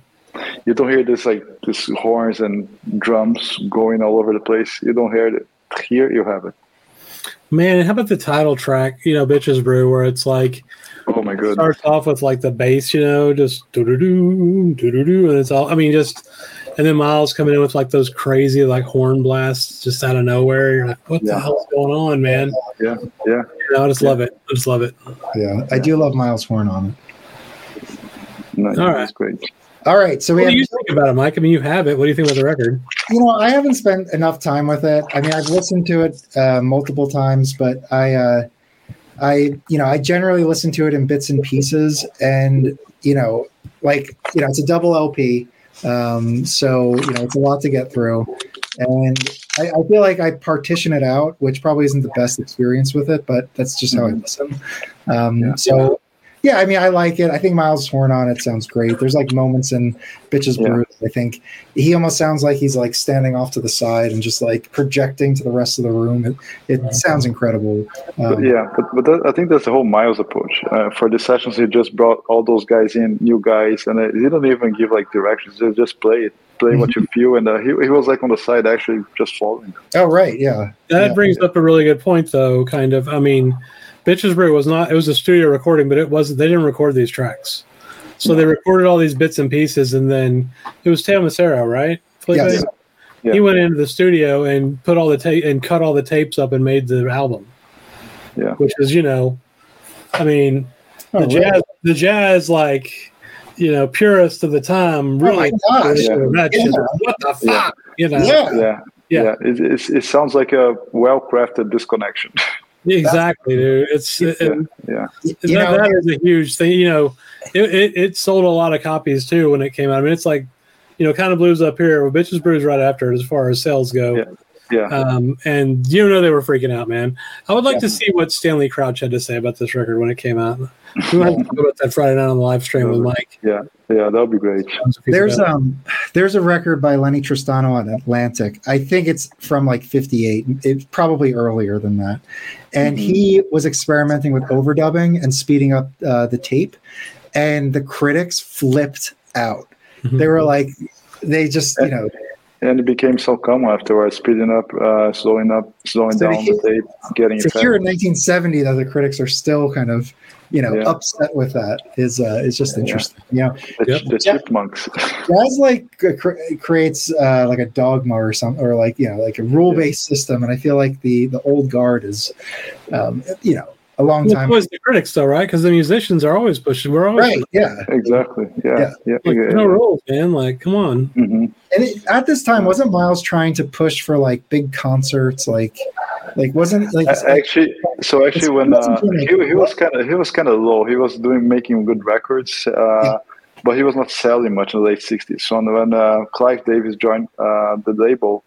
[SPEAKER 3] You don't hear this like this horns and drums going all over the place. You don't hear it. Here you have it.
[SPEAKER 2] Man, how about the title track? You know, "Bitches Brew," where it's like
[SPEAKER 3] Oh my god,
[SPEAKER 2] starts off with like the bass, you know, just do do do do do do, and it's all. I mean, just and then Miles coming in with like those crazy like horn blasts just out of nowhere. You're like, what the hell's going on, man?
[SPEAKER 3] Yeah, yeah.
[SPEAKER 2] You know, I just love it. I just love it.
[SPEAKER 1] Yeah, I do love Miles Horn on it.
[SPEAKER 3] No,
[SPEAKER 2] All right.
[SPEAKER 3] Great.
[SPEAKER 1] All right, so we
[SPEAKER 2] What
[SPEAKER 1] have
[SPEAKER 2] do you think about it, Mike? I mean, you have it. What do you think about the record?
[SPEAKER 1] you know i haven't spent enough time with it i mean i've listened to it uh, multiple times but i uh, i you know i generally listen to it in bits and pieces and you know like you know it's a double lp um, so you know it's a lot to get through and I, I feel like i partition it out which probably isn't the best experience with it but that's just how i listen um,
[SPEAKER 3] Yeah.
[SPEAKER 1] so yeah i mean i like it i think miles horn on it sounds great there's like moments in bitches
[SPEAKER 3] Yeah.
[SPEAKER 1] brew i think he almost sounds like he's like standing off to the side and just like projecting to the rest of the room. It, it sounds incredible.
[SPEAKER 3] But
[SPEAKER 1] Um,
[SPEAKER 3] yeah, but, but that, I think that's the whole Miles approach. Uh, for the sessions, he just brought all those guys in, new guys, and uh, he didn't even give like directions. He just play it, play what you feel, and uh, he, he was like on the side actually just following.
[SPEAKER 1] Oh, right. Yeah.
[SPEAKER 2] That
[SPEAKER 1] Yeah.
[SPEAKER 2] brings up a really good point, though. Kind of. I mean, Bitches Brew was not. It was a studio recording, but it wasn't. They didn't record these tracks, so they recorded all these bits and pieces, and then it was Teo Macero, right? Felipe?
[SPEAKER 1] Yes.
[SPEAKER 3] Yeah.
[SPEAKER 2] He went into the studio and put all the tape and cut all the tapes up and made the album.
[SPEAKER 3] Yeah.
[SPEAKER 2] Which is, you know, I mean,
[SPEAKER 1] Oh,
[SPEAKER 2] the
[SPEAKER 1] really?
[SPEAKER 2] jazz, the jazz, like, you know, purists of the time
[SPEAKER 1] Oh my
[SPEAKER 2] really.
[SPEAKER 1] gosh.
[SPEAKER 3] Yeah.
[SPEAKER 2] that shit.
[SPEAKER 1] Yeah.
[SPEAKER 2] What the
[SPEAKER 3] Yeah.
[SPEAKER 2] fuck? You know,
[SPEAKER 1] Yeah.
[SPEAKER 3] Yeah,
[SPEAKER 2] Yeah.
[SPEAKER 3] yeah. It, it's, it sounds like a well crafted disconnection.
[SPEAKER 2] exactly, dude. It's and
[SPEAKER 3] yeah,
[SPEAKER 2] that,
[SPEAKER 1] know,
[SPEAKER 2] that is a huge thing. You know, it, it, it sold a lot of copies too when it came out. I mean, it's like, you know, kind of blues up here. Well, Bitches Brews right after it as far as sales go.
[SPEAKER 3] Yeah. yeah.
[SPEAKER 2] Um, and you know they were freaking out, man. I would like to see what Stanley Crouch had to say about this record when it came out. We might to talk about that Friday night on the live stream with Mike.
[SPEAKER 3] yeah, yeah, that would be great.
[SPEAKER 1] there's um there's a record by Lennie Tristano on Atlantic. I think it's from like 58. It's probably earlier than that. And he was experimenting with overdubbing and speeding up uh, the tape and the critics flipped out.
[SPEAKER 2] Mhm.
[SPEAKER 1] They were like they just, you know,
[SPEAKER 3] And it became so common afterwards, speeding up, uh, slowing up, slowing
[SPEAKER 1] So
[SPEAKER 3] down
[SPEAKER 1] he-
[SPEAKER 3] the tape, getting
[SPEAKER 1] to
[SPEAKER 3] it
[SPEAKER 1] hear
[SPEAKER 3] back.
[SPEAKER 1] in 1970 that the critics are still kind of you know
[SPEAKER 3] Yeah.
[SPEAKER 1] upset with that is uh is just interesting you know
[SPEAKER 3] The,
[SPEAKER 2] Yep.
[SPEAKER 3] the chipmunks.
[SPEAKER 1] jazz like uh, cr- creates uh like a dogma or something or like you know like a rule-based system and i feel like the the old guard is um you know a long
[SPEAKER 2] Well,
[SPEAKER 1] time
[SPEAKER 2] it was the critics, though, right? Because the musicians are always pushing. We're always
[SPEAKER 1] right yeah
[SPEAKER 3] exactly. Yeah.
[SPEAKER 1] Yeah.
[SPEAKER 3] Yeah.
[SPEAKER 2] like,
[SPEAKER 3] yeah,
[SPEAKER 2] no rules, man. Like, come on.
[SPEAKER 3] Mhm.
[SPEAKER 1] and it, at this time wasn't miles trying to push for like big concerts like like wasn't like
[SPEAKER 3] Actually, so actually, when uh, he, he was kind of he was kind of low. He was doing making good records, uh, but he was not selling much in the late '60s. So when uh, Clive Davis joined uh, the label,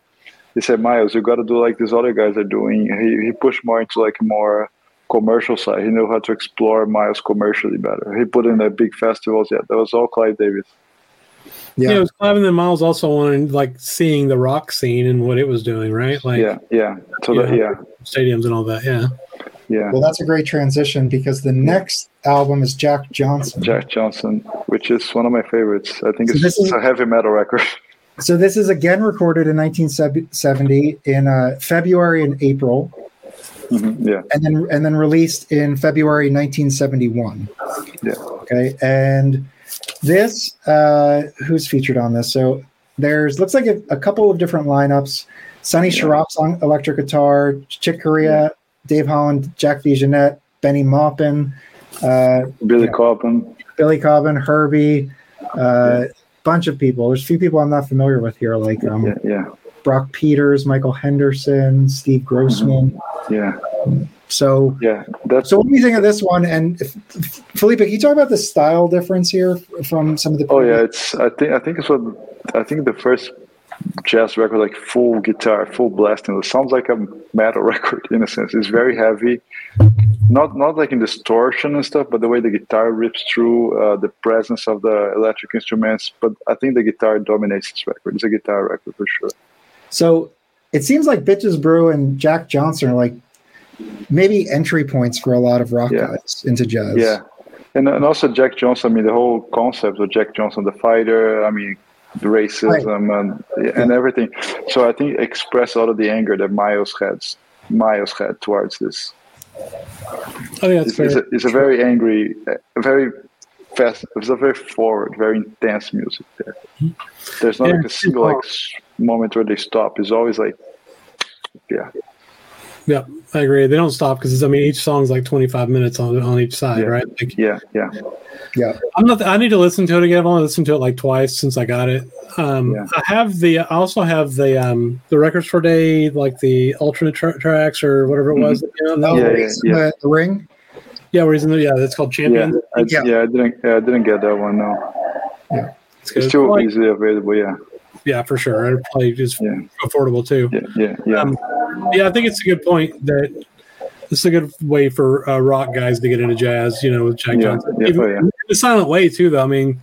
[SPEAKER 3] he said, "Miles, you got to do like these other guys are doing." He he pushed more into like a more commercial side. He knew how to explore Miles commercially better. He put in the big festivals. Yeah, that was all Clive Davis.
[SPEAKER 2] Yeah,
[SPEAKER 1] yeah
[SPEAKER 2] it was Clive and then Miles also wanted like seeing the rock scene and what it was doing, right? Like
[SPEAKER 3] yeah, yeah. So that,
[SPEAKER 2] Yeah.
[SPEAKER 3] yeah,
[SPEAKER 2] stadiums and all that. Yeah.
[SPEAKER 3] yeah.
[SPEAKER 1] well that's a great transition because the next album is jack johnson
[SPEAKER 3] Jack Johnson, which is one of my favorites. I think
[SPEAKER 1] So
[SPEAKER 3] it's,
[SPEAKER 1] this is-
[SPEAKER 3] a heavy metal record.
[SPEAKER 1] So this is again recorded in 1970 in uh, February and April,
[SPEAKER 3] Mhm, Yeah,
[SPEAKER 1] and then and then released in February 1971.
[SPEAKER 3] yeah.
[SPEAKER 1] Okay, and this uh, who's featured on this? So there's looks like a, a couple of different lineups. Sonny
[SPEAKER 3] Yeah.
[SPEAKER 1] On electric guitar, Chick Corea, Dave Holland, Jack DeJohnette, Bennie Maupin, uh,
[SPEAKER 3] Billy
[SPEAKER 1] Yeah.
[SPEAKER 3] Cobham.
[SPEAKER 1] Billy Cobham, Herbie, uh, bunch of people. There's a few people I'm not familiar with here, like um,
[SPEAKER 3] Yeah, yeah,
[SPEAKER 1] Brock Peters, Michael Henderson, Steve Grossman.
[SPEAKER 3] yeah,
[SPEAKER 1] So,
[SPEAKER 3] yeah. That's
[SPEAKER 1] so what do you think of this one? And if, Felipe, can you talk about the style difference here from some of the?
[SPEAKER 3] Oh yeah, it's. I think. I think it's what. I think the first jazz record, like full guitar, full blasting, it sounds like a metal record in a sense. It's very heavy, not not like in distortion and stuff, but the way the guitar rips through, uh, the presence of the electric instruments. But I think the guitar dominates this record. It's a guitar record for sure.
[SPEAKER 1] So it seems like Bitches Brew and Jack Johnson are like maybe entry points for a lot of rock
[SPEAKER 3] Yeah.
[SPEAKER 1] guys into jazz.
[SPEAKER 3] Yeah, and and also Jack Johnson. I mean, the whole concept of Jack Johnson, the fighter. I mean, the racism and and everything. So I think express a lot of the anger that Miles had. Miles had towards this.
[SPEAKER 2] I think that's
[SPEAKER 3] It's, it's,
[SPEAKER 2] fair.
[SPEAKER 3] a, it's a very angry, a very fast. It's a very forward, very intense music there. There's not
[SPEAKER 2] Yeah,
[SPEAKER 3] like a single like moment where they stop. It's always like, yeah,
[SPEAKER 2] Yeah, I agree. They don't stop because I mean each song's like 25 minutes on on each side,
[SPEAKER 3] Yeah.
[SPEAKER 2] right? Like
[SPEAKER 3] yeah, yeah,
[SPEAKER 1] Yeah.
[SPEAKER 2] I'm not. I need to listen to it again. I've only listened to it like twice since I got it. Um,
[SPEAKER 3] Yeah.
[SPEAKER 2] I have the. I also have the um the records for day, like the alternate tra- tracks or whatever it was. You know,
[SPEAKER 3] Yeah,
[SPEAKER 1] yeah,
[SPEAKER 3] yeah, yeah.
[SPEAKER 1] The, the ring.
[SPEAKER 2] yeah, where he's in the yeah. That's called
[SPEAKER 3] yeah.
[SPEAKER 2] Champion.
[SPEAKER 3] I,
[SPEAKER 1] Yeah.
[SPEAKER 3] yeah. I didn't, yeah, I didn't get that one. No,
[SPEAKER 2] It's
[SPEAKER 3] it's too
[SPEAKER 2] Like,
[SPEAKER 3] easily available. Yeah,
[SPEAKER 2] yeah, for sure. And probably just
[SPEAKER 3] Yeah.
[SPEAKER 2] affordable too.
[SPEAKER 3] yeah, yeah, yeah.
[SPEAKER 2] Um, yeah, I think it's a good point that it's a good way for uh, rock guys to get into jazz. You know, with Jack
[SPEAKER 3] Yeah,
[SPEAKER 2] Johnson.
[SPEAKER 3] yeah,
[SPEAKER 2] Even
[SPEAKER 3] oh, yeah.
[SPEAKER 2] in a silent way too, though. I mean,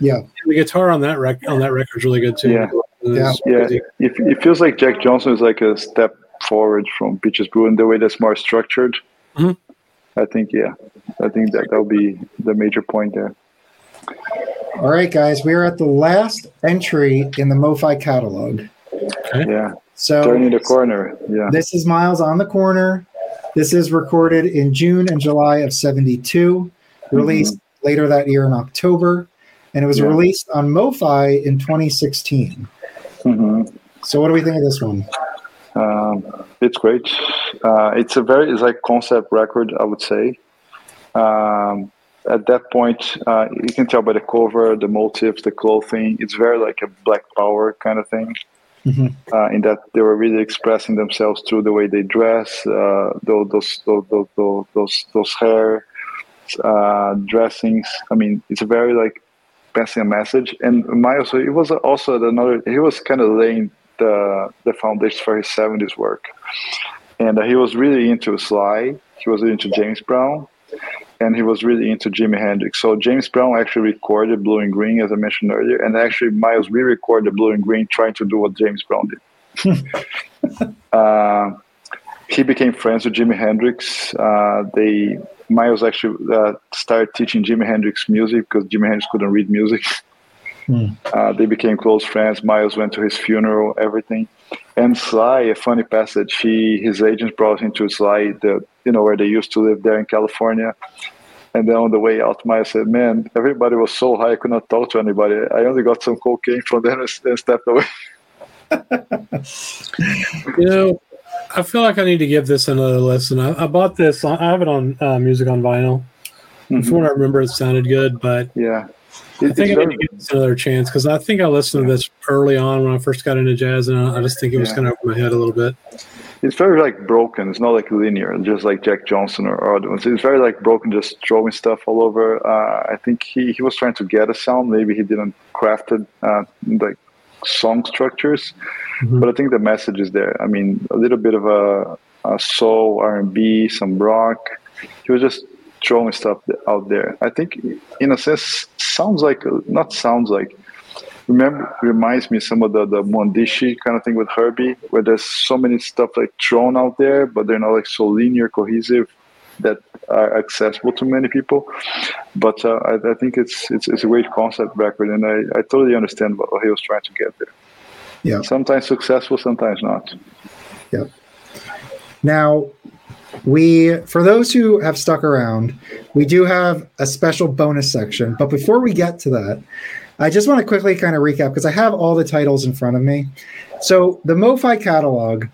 [SPEAKER 1] Yeah.
[SPEAKER 2] the guitar on that rec- on that record is really good too.
[SPEAKER 3] Yeah.
[SPEAKER 2] It's
[SPEAKER 3] Yeah, it, it feels like Jack Johnson is like a step forward from Bitches Brew in the way that's more structured.
[SPEAKER 2] Mhm.
[SPEAKER 3] I think, yeah, I think that that'll be the major point there.
[SPEAKER 1] All right, guys, we are at the last entry in the MoFi catalog.
[SPEAKER 3] Yeah,
[SPEAKER 1] So
[SPEAKER 3] turning the corner. Yeah,
[SPEAKER 1] This is Miles on the Corner. This is recorded in June and July of 72, released later that year in October, and it was
[SPEAKER 3] Yeah.
[SPEAKER 1] released on MoFi in 2016.
[SPEAKER 3] hmm
[SPEAKER 1] So, what do we think of this one?
[SPEAKER 3] um, it's great. Uh, it's a very it's like concept record, I would say. Um, at that point, uh, you can tell by the cover, the motifs, the clothing. It's very like a Black Power kind of thing.
[SPEAKER 1] Mhm.
[SPEAKER 3] uh, in that they were really expressing themselves through the way they dress, uh, those, those, those, those, those, those hair, uh, dressings. I mean, it's very like passing a message. And Miles, he was also another. He was kind of laying the the foundation for his '70s work, and uh, he was really into Sly. He was into James Brown. And he was really into Jimi Hendrix. So James Brown actually recorded Blue and Green, as I mentioned earlier, and actually Miles re-recorded Blue and Green, trying to do what James Brown did. uh, he became friends with Jimi Hendrix. Uh, they Miles actually uh, started teaching Jimi Hendrix music because Jimi Hendrix couldn't read music.
[SPEAKER 1] Hmm.
[SPEAKER 3] Uh, they became close friends. Miles went to his funeral, everything. And Sly, a funny passage. He his agent brought him to Sly, the you know where they used to live there in California. And then on the way out, Miles said, "Man, everybody was so high, I could not talk to anybody. I only got some cocaine from them and, stepped away."
[SPEAKER 2] You know, I feel like I need to give this another listen. I, I bought this. I have it on uh, music on vinyl.
[SPEAKER 3] Mhm.
[SPEAKER 2] From what I remember, it sounded good, but
[SPEAKER 3] Yeah,
[SPEAKER 2] I think
[SPEAKER 3] it's
[SPEAKER 2] I need to give another chance because I think I listened to this early on when I first got into jazz, and I, I just think it was
[SPEAKER 3] Yeah.
[SPEAKER 2] kind of over my head a little bit.
[SPEAKER 3] it's very like broken. It's not like linear, just like Jack Johnson or, other ones. It's very like broken, just throwing stuff all over. Uh, I think he, he was trying to get a sound. Maybe he didn't craft it uh, like song structures,
[SPEAKER 2] Mhm.
[SPEAKER 3] but I think the message is there. I mean, a little bit of a, a soul, R and B, some rock. He was just throwing stuff out there. I think, in a sense, sounds like not sounds like remember reminds me some of the the Mwandishi kind of thing with Herbie, where there's so many stuff like thrown out there, but they're not like so linear, cohesive that are accessible to many people. But uh, I, I think it's, it's it's a great concept record, and I, I totally understand what he was trying to get there.
[SPEAKER 1] Yeah.
[SPEAKER 3] Sometimes successful, sometimes not. Yeah.
[SPEAKER 1] Now, we for those who have stuck around, we do have a special bonus section. But before we get to that, I just want to quickly kind of recap because I have all the titles in front of me. So the MoFi catalog,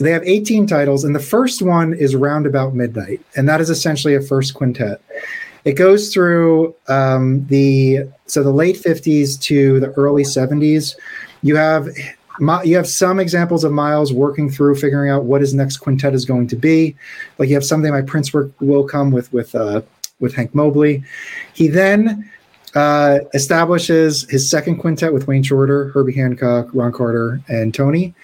[SPEAKER 1] they have 18 titles, and the first one is Roundabout Midnight, and that is essentially a first quintet. It goes through um, the so the late 50s to the early 70s. You have you have some examples of Miles working through figuring out what his next quintet is going to be. Like you have something like Prince will come with with uh, with Hank Mobley. He then uh, establishes his second quintet with Wayne Shorter, Herbie Hancock, Ron Carter, and Tony.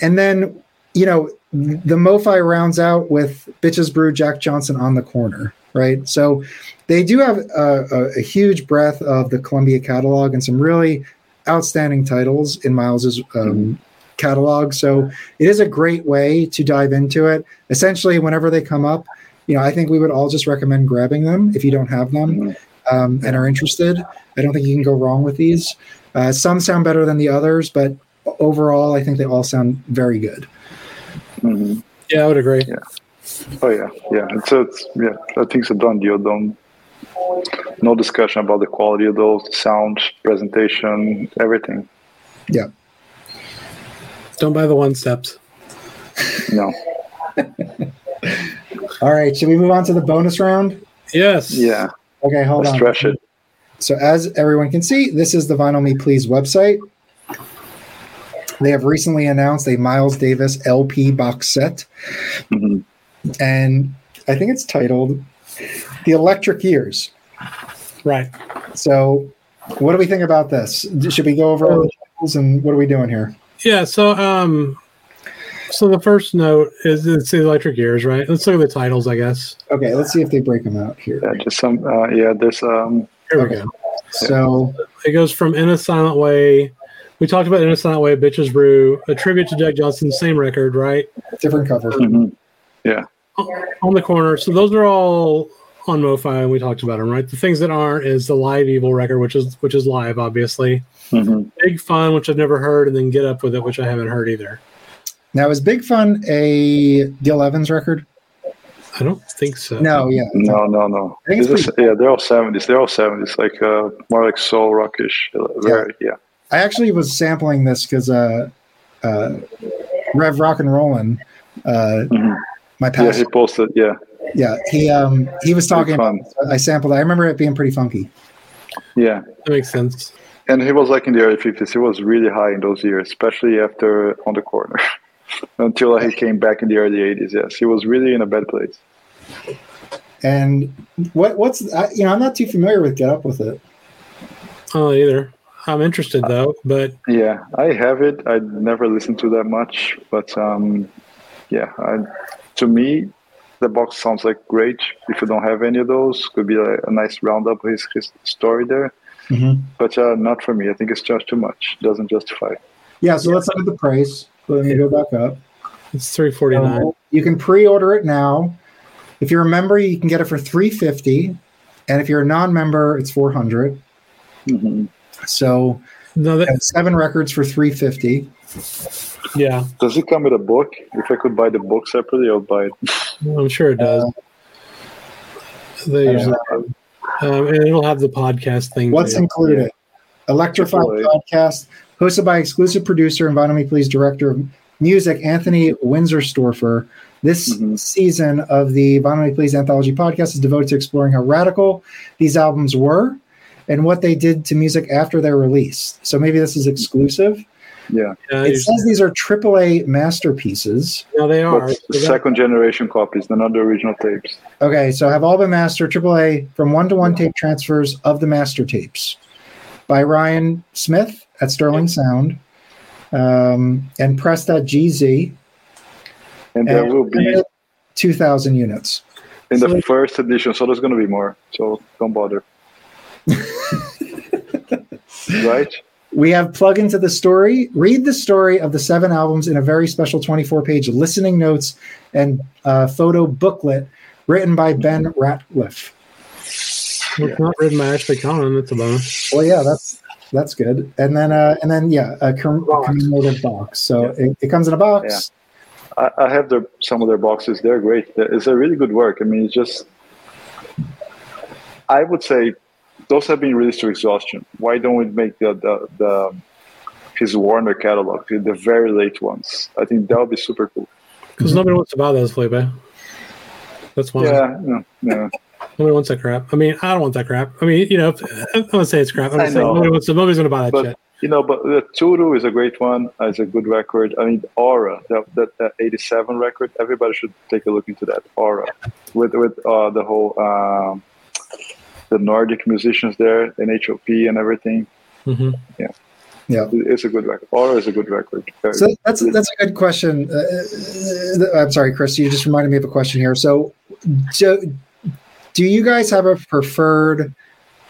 [SPEAKER 1] And then, you know, the MoFi rounds out with Bitches Brew, Jack Johnson on the corner, right? So they do have a, a, a huge breadth of the Columbia catalog and some really outstanding titles in Miles's um, catalog. So it is a great way to dive into it. Essentially, whenever they come up, you know, I think we would all just recommend grabbing them if you don't have them mm-hmm. um, and are interested. I don't think you can go wrong with these. Uh, some sound better than the others, but overall, I think they all sound very good.
[SPEAKER 2] Mm-hmm. Yeah, I would agree.
[SPEAKER 3] Yeah. Oh yeah, yeah. It's, it's yeah. I think it's a done deal. Don't no discussion about the quality of those, sound, presentation, everything.
[SPEAKER 1] Yeah.
[SPEAKER 2] Don't buy the one steps.
[SPEAKER 3] No.
[SPEAKER 1] All right, should we move on to the bonus round?
[SPEAKER 2] Yes.
[SPEAKER 3] Yeah.
[SPEAKER 1] Okay, hold
[SPEAKER 3] Let's
[SPEAKER 1] on.
[SPEAKER 3] Stretch it.
[SPEAKER 1] So, as everyone can see, this is the Vinyl Me Please website. They have recently announced a Miles Davis LP box set. Mm-hmm. And I think it's titled The Electric Years.
[SPEAKER 2] Right.
[SPEAKER 1] So, what do we think about this? Should we go over all the titles and what are we doing here?
[SPEAKER 2] Yeah. So, um, so the first note is it's the electric years, right? Let's look at the titles, I guess.
[SPEAKER 1] Okay, let's see if they break them out here.
[SPEAKER 3] Yeah, just some. Uh, yeah, there's um.
[SPEAKER 2] Here we okay. go.
[SPEAKER 1] So
[SPEAKER 2] it goes from in a silent way. We talked about in a silent way, bitches brew, a tribute to Jack Johnson, same record, right?
[SPEAKER 1] Different cover.
[SPEAKER 3] Mm-hmm. Yeah.
[SPEAKER 2] On the corner. So those are all on MoFi, and we talked about them, right? The things that aren't is the Live Evil record, which is which is live, obviously. Mm-hmm. Big Fun, which I've never heard, and then Get Up with It, which I haven't heard either.
[SPEAKER 1] Now, is Big Fun a Gil Evans record?
[SPEAKER 2] I don't think so.
[SPEAKER 1] No, yeah.
[SPEAKER 3] No, no, no. Is, yeah, they're all 70s. They're all 70s, like uh, more like soul rockish. Very, yeah. yeah.
[SPEAKER 1] I actually was sampling this because uh, uh, Rev Rock and Rollin', uh, mm-hmm. my pastor.
[SPEAKER 3] Yeah, he posted, yeah.
[SPEAKER 1] Yeah, he um he was talking about I sampled. I remember it being pretty funky.
[SPEAKER 3] Yeah.
[SPEAKER 2] That makes sense.
[SPEAKER 3] And he was like in the early 50s. He was really high in those years, especially after On the Corner. until he came back in the early 80s. Yes, he was really in a bad place.
[SPEAKER 1] And what what's you know I'm not too familiar with Get Up with it.
[SPEAKER 2] Oh, either. I'm interested though, but
[SPEAKER 3] yeah, I have it. I never listened to that much, but um, yeah, I, to me, the box sounds like great. If you don't have any of those, could be a, a nice roundup of his, his story there. Mm-hmm. But uh, not for me. I think it's just too much. Doesn't justify.
[SPEAKER 1] Yeah. So let's look at the price. Let me go back up.
[SPEAKER 2] It's three forty nine. So
[SPEAKER 1] you can pre-order it now. If you're a member, you can get it for three fifty, and if you're a non-member, it's four hundred. mm mm-hmm. So no, that, seven records for three fifty.
[SPEAKER 2] Yeah.
[SPEAKER 3] Does it come with a book? If I could buy the book separately, I'll buy it.
[SPEAKER 2] I'm sure it does. Uh, they usually, um, and it'll have the podcast thing.
[SPEAKER 1] What's too. included? Electrified podcast, hosted by exclusive producer and Vinyl Me Please director of music, Anthony Winistorfer. This mm-hmm. season of the Vinyl Me Please anthology podcast is devoted to exploring how radical these albums were and what they did to music after their release. So maybe this is exclusive.
[SPEAKER 3] Yeah. yeah
[SPEAKER 1] it says these are AAA masterpieces.
[SPEAKER 2] Yeah, they are.
[SPEAKER 3] the second generation copies, they're not the original tapes.
[SPEAKER 1] Okay, so have all been mastered AAA from one to one tape transfers of the master tapes by Ryan Smith at Sterling Sound um, and pressed at GZ.
[SPEAKER 3] And there and will be
[SPEAKER 1] 2,000 units.
[SPEAKER 3] In the first edition, so there's going to be more. So don't bother. right?
[SPEAKER 1] We have plug into the story. Read the story of the seven albums in a very special 24 page listening notes and uh, photo booklet written by Ben Ratliff.
[SPEAKER 2] It's not written by Ashley Kahn. That's a bonus.
[SPEAKER 1] Well, yeah, that's that's good. And then uh, and then yeah, a, com- box. commemorative box. So yeah. it, it, comes in a box.
[SPEAKER 3] Yeah. I, I have their some of their boxes. They're great. It's a really good work. I mean, it's just I would say those have been released to exhaustion. Why don't we make the the, the his Warner catalog, the very late ones? I think that would be super cool.
[SPEAKER 2] Because nobody wants to buy those, Felipe. That's why.
[SPEAKER 3] Yeah, yeah.
[SPEAKER 2] Nobody wants that crap. I mean, I don't want that crap. I mean, you know, I'm gonna say it's crap. I'm
[SPEAKER 3] I
[SPEAKER 2] gonna say nobody wants to, nobody's gonna buy that
[SPEAKER 3] But
[SPEAKER 2] shit.
[SPEAKER 3] you know, but the Tutu is a great one. It's a good record. I mean, Aura, that, that, that '87 record. Everybody should take a look into that Aura, with with uh, the whole um, the Nordic musicians there, and HOP and everything.
[SPEAKER 2] hmm
[SPEAKER 1] Yeah.
[SPEAKER 3] It- It's a good record. Aura is a good record.
[SPEAKER 1] So that's that's a good question. Uh, uh, I'm sorry, Chris. You just reminded me of a question here. So, do, do you guys have a preferred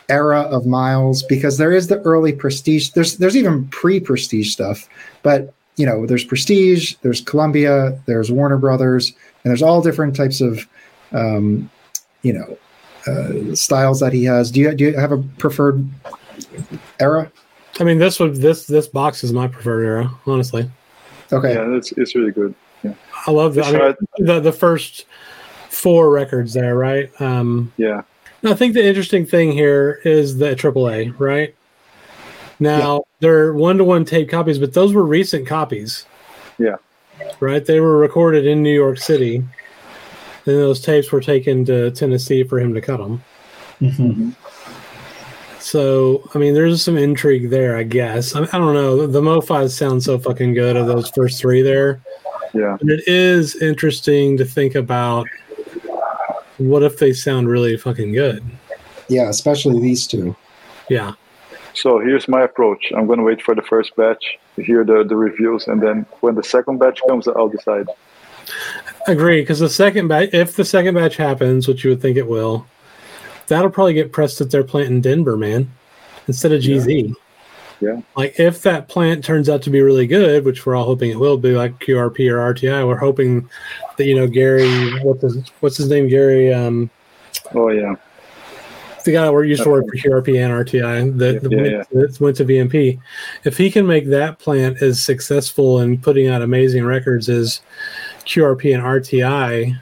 [SPEAKER 1] era of Miles? Because there is the early Prestige. There's there's even pre-Prestige stuff, but you know, there's Prestige, there's Columbia, there's Warner Brothers, and there's all different types of, um, you know, uh, styles that he has. Do you do you have a preferred era?
[SPEAKER 2] I mean, this would this this box is my preferred era. Honestly,
[SPEAKER 1] Okay.
[SPEAKER 3] Yeah, it's it's really good.
[SPEAKER 2] Yeah, I love the I mean, the the first four records there, right? Um,
[SPEAKER 3] Yeah,
[SPEAKER 2] I think the interesting thing here is the AAA, right? Now they're one to one tape copies, but those were recent copies.
[SPEAKER 3] Yeah.
[SPEAKER 2] Right? They were recorded in New York City. And those tapes were taken to Tennessee for him to cut them.
[SPEAKER 1] Mhm.
[SPEAKER 2] So, I mean, there's some intrigue there, I guess. I, I don't know. The MoFis sound so fucking good of those first three there.
[SPEAKER 3] yeah.
[SPEAKER 2] And it is interesting to think about what if they sound really fucking good?
[SPEAKER 1] Yeah, especially these two.
[SPEAKER 2] Yeah.
[SPEAKER 3] So here's my approach. I'm going to wait for the first batch, to hear the, the reviews, and then when the second batch comes, I'll decide.
[SPEAKER 2] Agree, because the second batch, if the second batch happens, which you would think it will, that'll probably get pressed at their plant in Denver, man, instead of GZ.
[SPEAKER 3] Yeah.
[SPEAKER 2] Like if that plant turns out to be really good, which we're all hoping it will be, like QRP or RTI, we're hoping that you know Gary, what's his, what's his name, Gary, um,
[SPEAKER 3] Oh yeah,
[SPEAKER 2] the guy that used to work for QRP and RTI that, that
[SPEAKER 3] Yeah,
[SPEAKER 2] went, went to VMP. If he can make that plant as successful in putting out amazing records as QRP and RTI,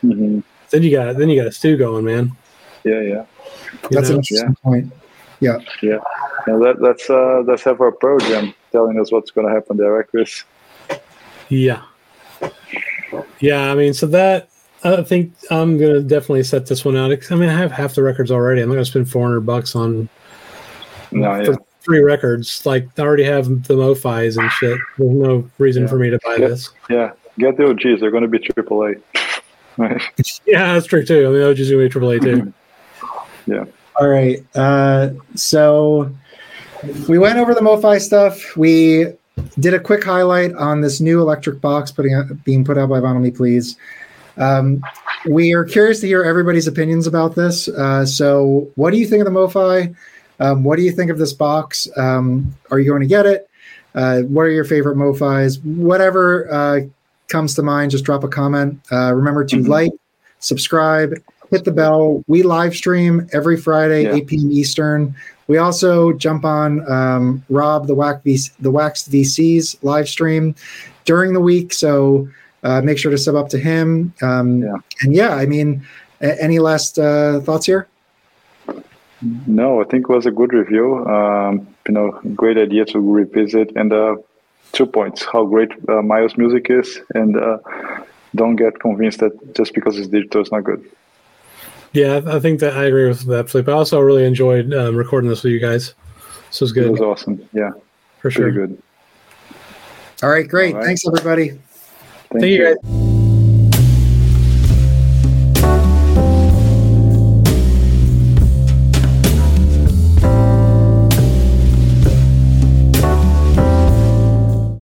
[SPEAKER 3] hmm
[SPEAKER 2] then you got then you got a stew going, man.
[SPEAKER 3] yeah, yeah.
[SPEAKER 2] You
[SPEAKER 1] That's
[SPEAKER 2] know?
[SPEAKER 1] an interesting point.
[SPEAKER 3] Yeah, let, let's uh, let's have our program telling us what's going to happen there, right, Chris?
[SPEAKER 2] Yeah. Yeah, I mean, so that I think I'm gonna definitely set this one out. I mean, I have half the records already. I'm not gonna spend 400 bucks on
[SPEAKER 3] No,
[SPEAKER 2] for
[SPEAKER 3] yeah,
[SPEAKER 2] three records. Like, I already have the MoFis and shit. There's no reason
[SPEAKER 3] Yeah.
[SPEAKER 2] for me to buy
[SPEAKER 3] Yeah.
[SPEAKER 2] this.
[SPEAKER 3] yeah. Get the OGs; they're going to be AAA. Right.
[SPEAKER 2] Yeah, that's true too. I mean, OG's gonna be AAA too. Yeah.
[SPEAKER 1] All right. Uh, so we went over the MoFi stuff. We did a quick highlight on this new electric box putting out, being put out by Vinyl Me Please. Um, we are curious to hear everybody's opinions about this. Uh, so, what do you think of the MoFi? Um, what do you think of this box? Um, are you going to get it? Uh, what are your favorite MoFis? Whatever uh, comes to mind, just drop a comment. Uh, remember to
[SPEAKER 3] Mhm.
[SPEAKER 1] like, subscribe, hit the bell. We live stream every Friday,
[SPEAKER 3] Yeah.
[SPEAKER 1] 8 p.m. Eastern. We also jump on um, Rob the Wax VC, the Waxed VC's live stream during the week. So uh, make sure to sub up to him. Um,
[SPEAKER 3] Yeah.
[SPEAKER 1] And yeah, I mean, a- any last uh, thoughts here?
[SPEAKER 3] No, I think it was a good review. Um, you know, great idea to revisit. And uh, two points: how great uh, Miles' music is, and uh, don't get convinced that just because it's digital, it's not good.
[SPEAKER 2] Yeah, I think that I agree with that, Flip. I also really enjoyed um, recording this with you guys. This was good.
[SPEAKER 3] It was awesome. Yeah,
[SPEAKER 2] for sure.
[SPEAKER 3] pretty good.
[SPEAKER 1] All right, great.
[SPEAKER 3] All right.
[SPEAKER 1] Thanks, everybody.
[SPEAKER 3] Thank,
[SPEAKER 2] Thank you, guys.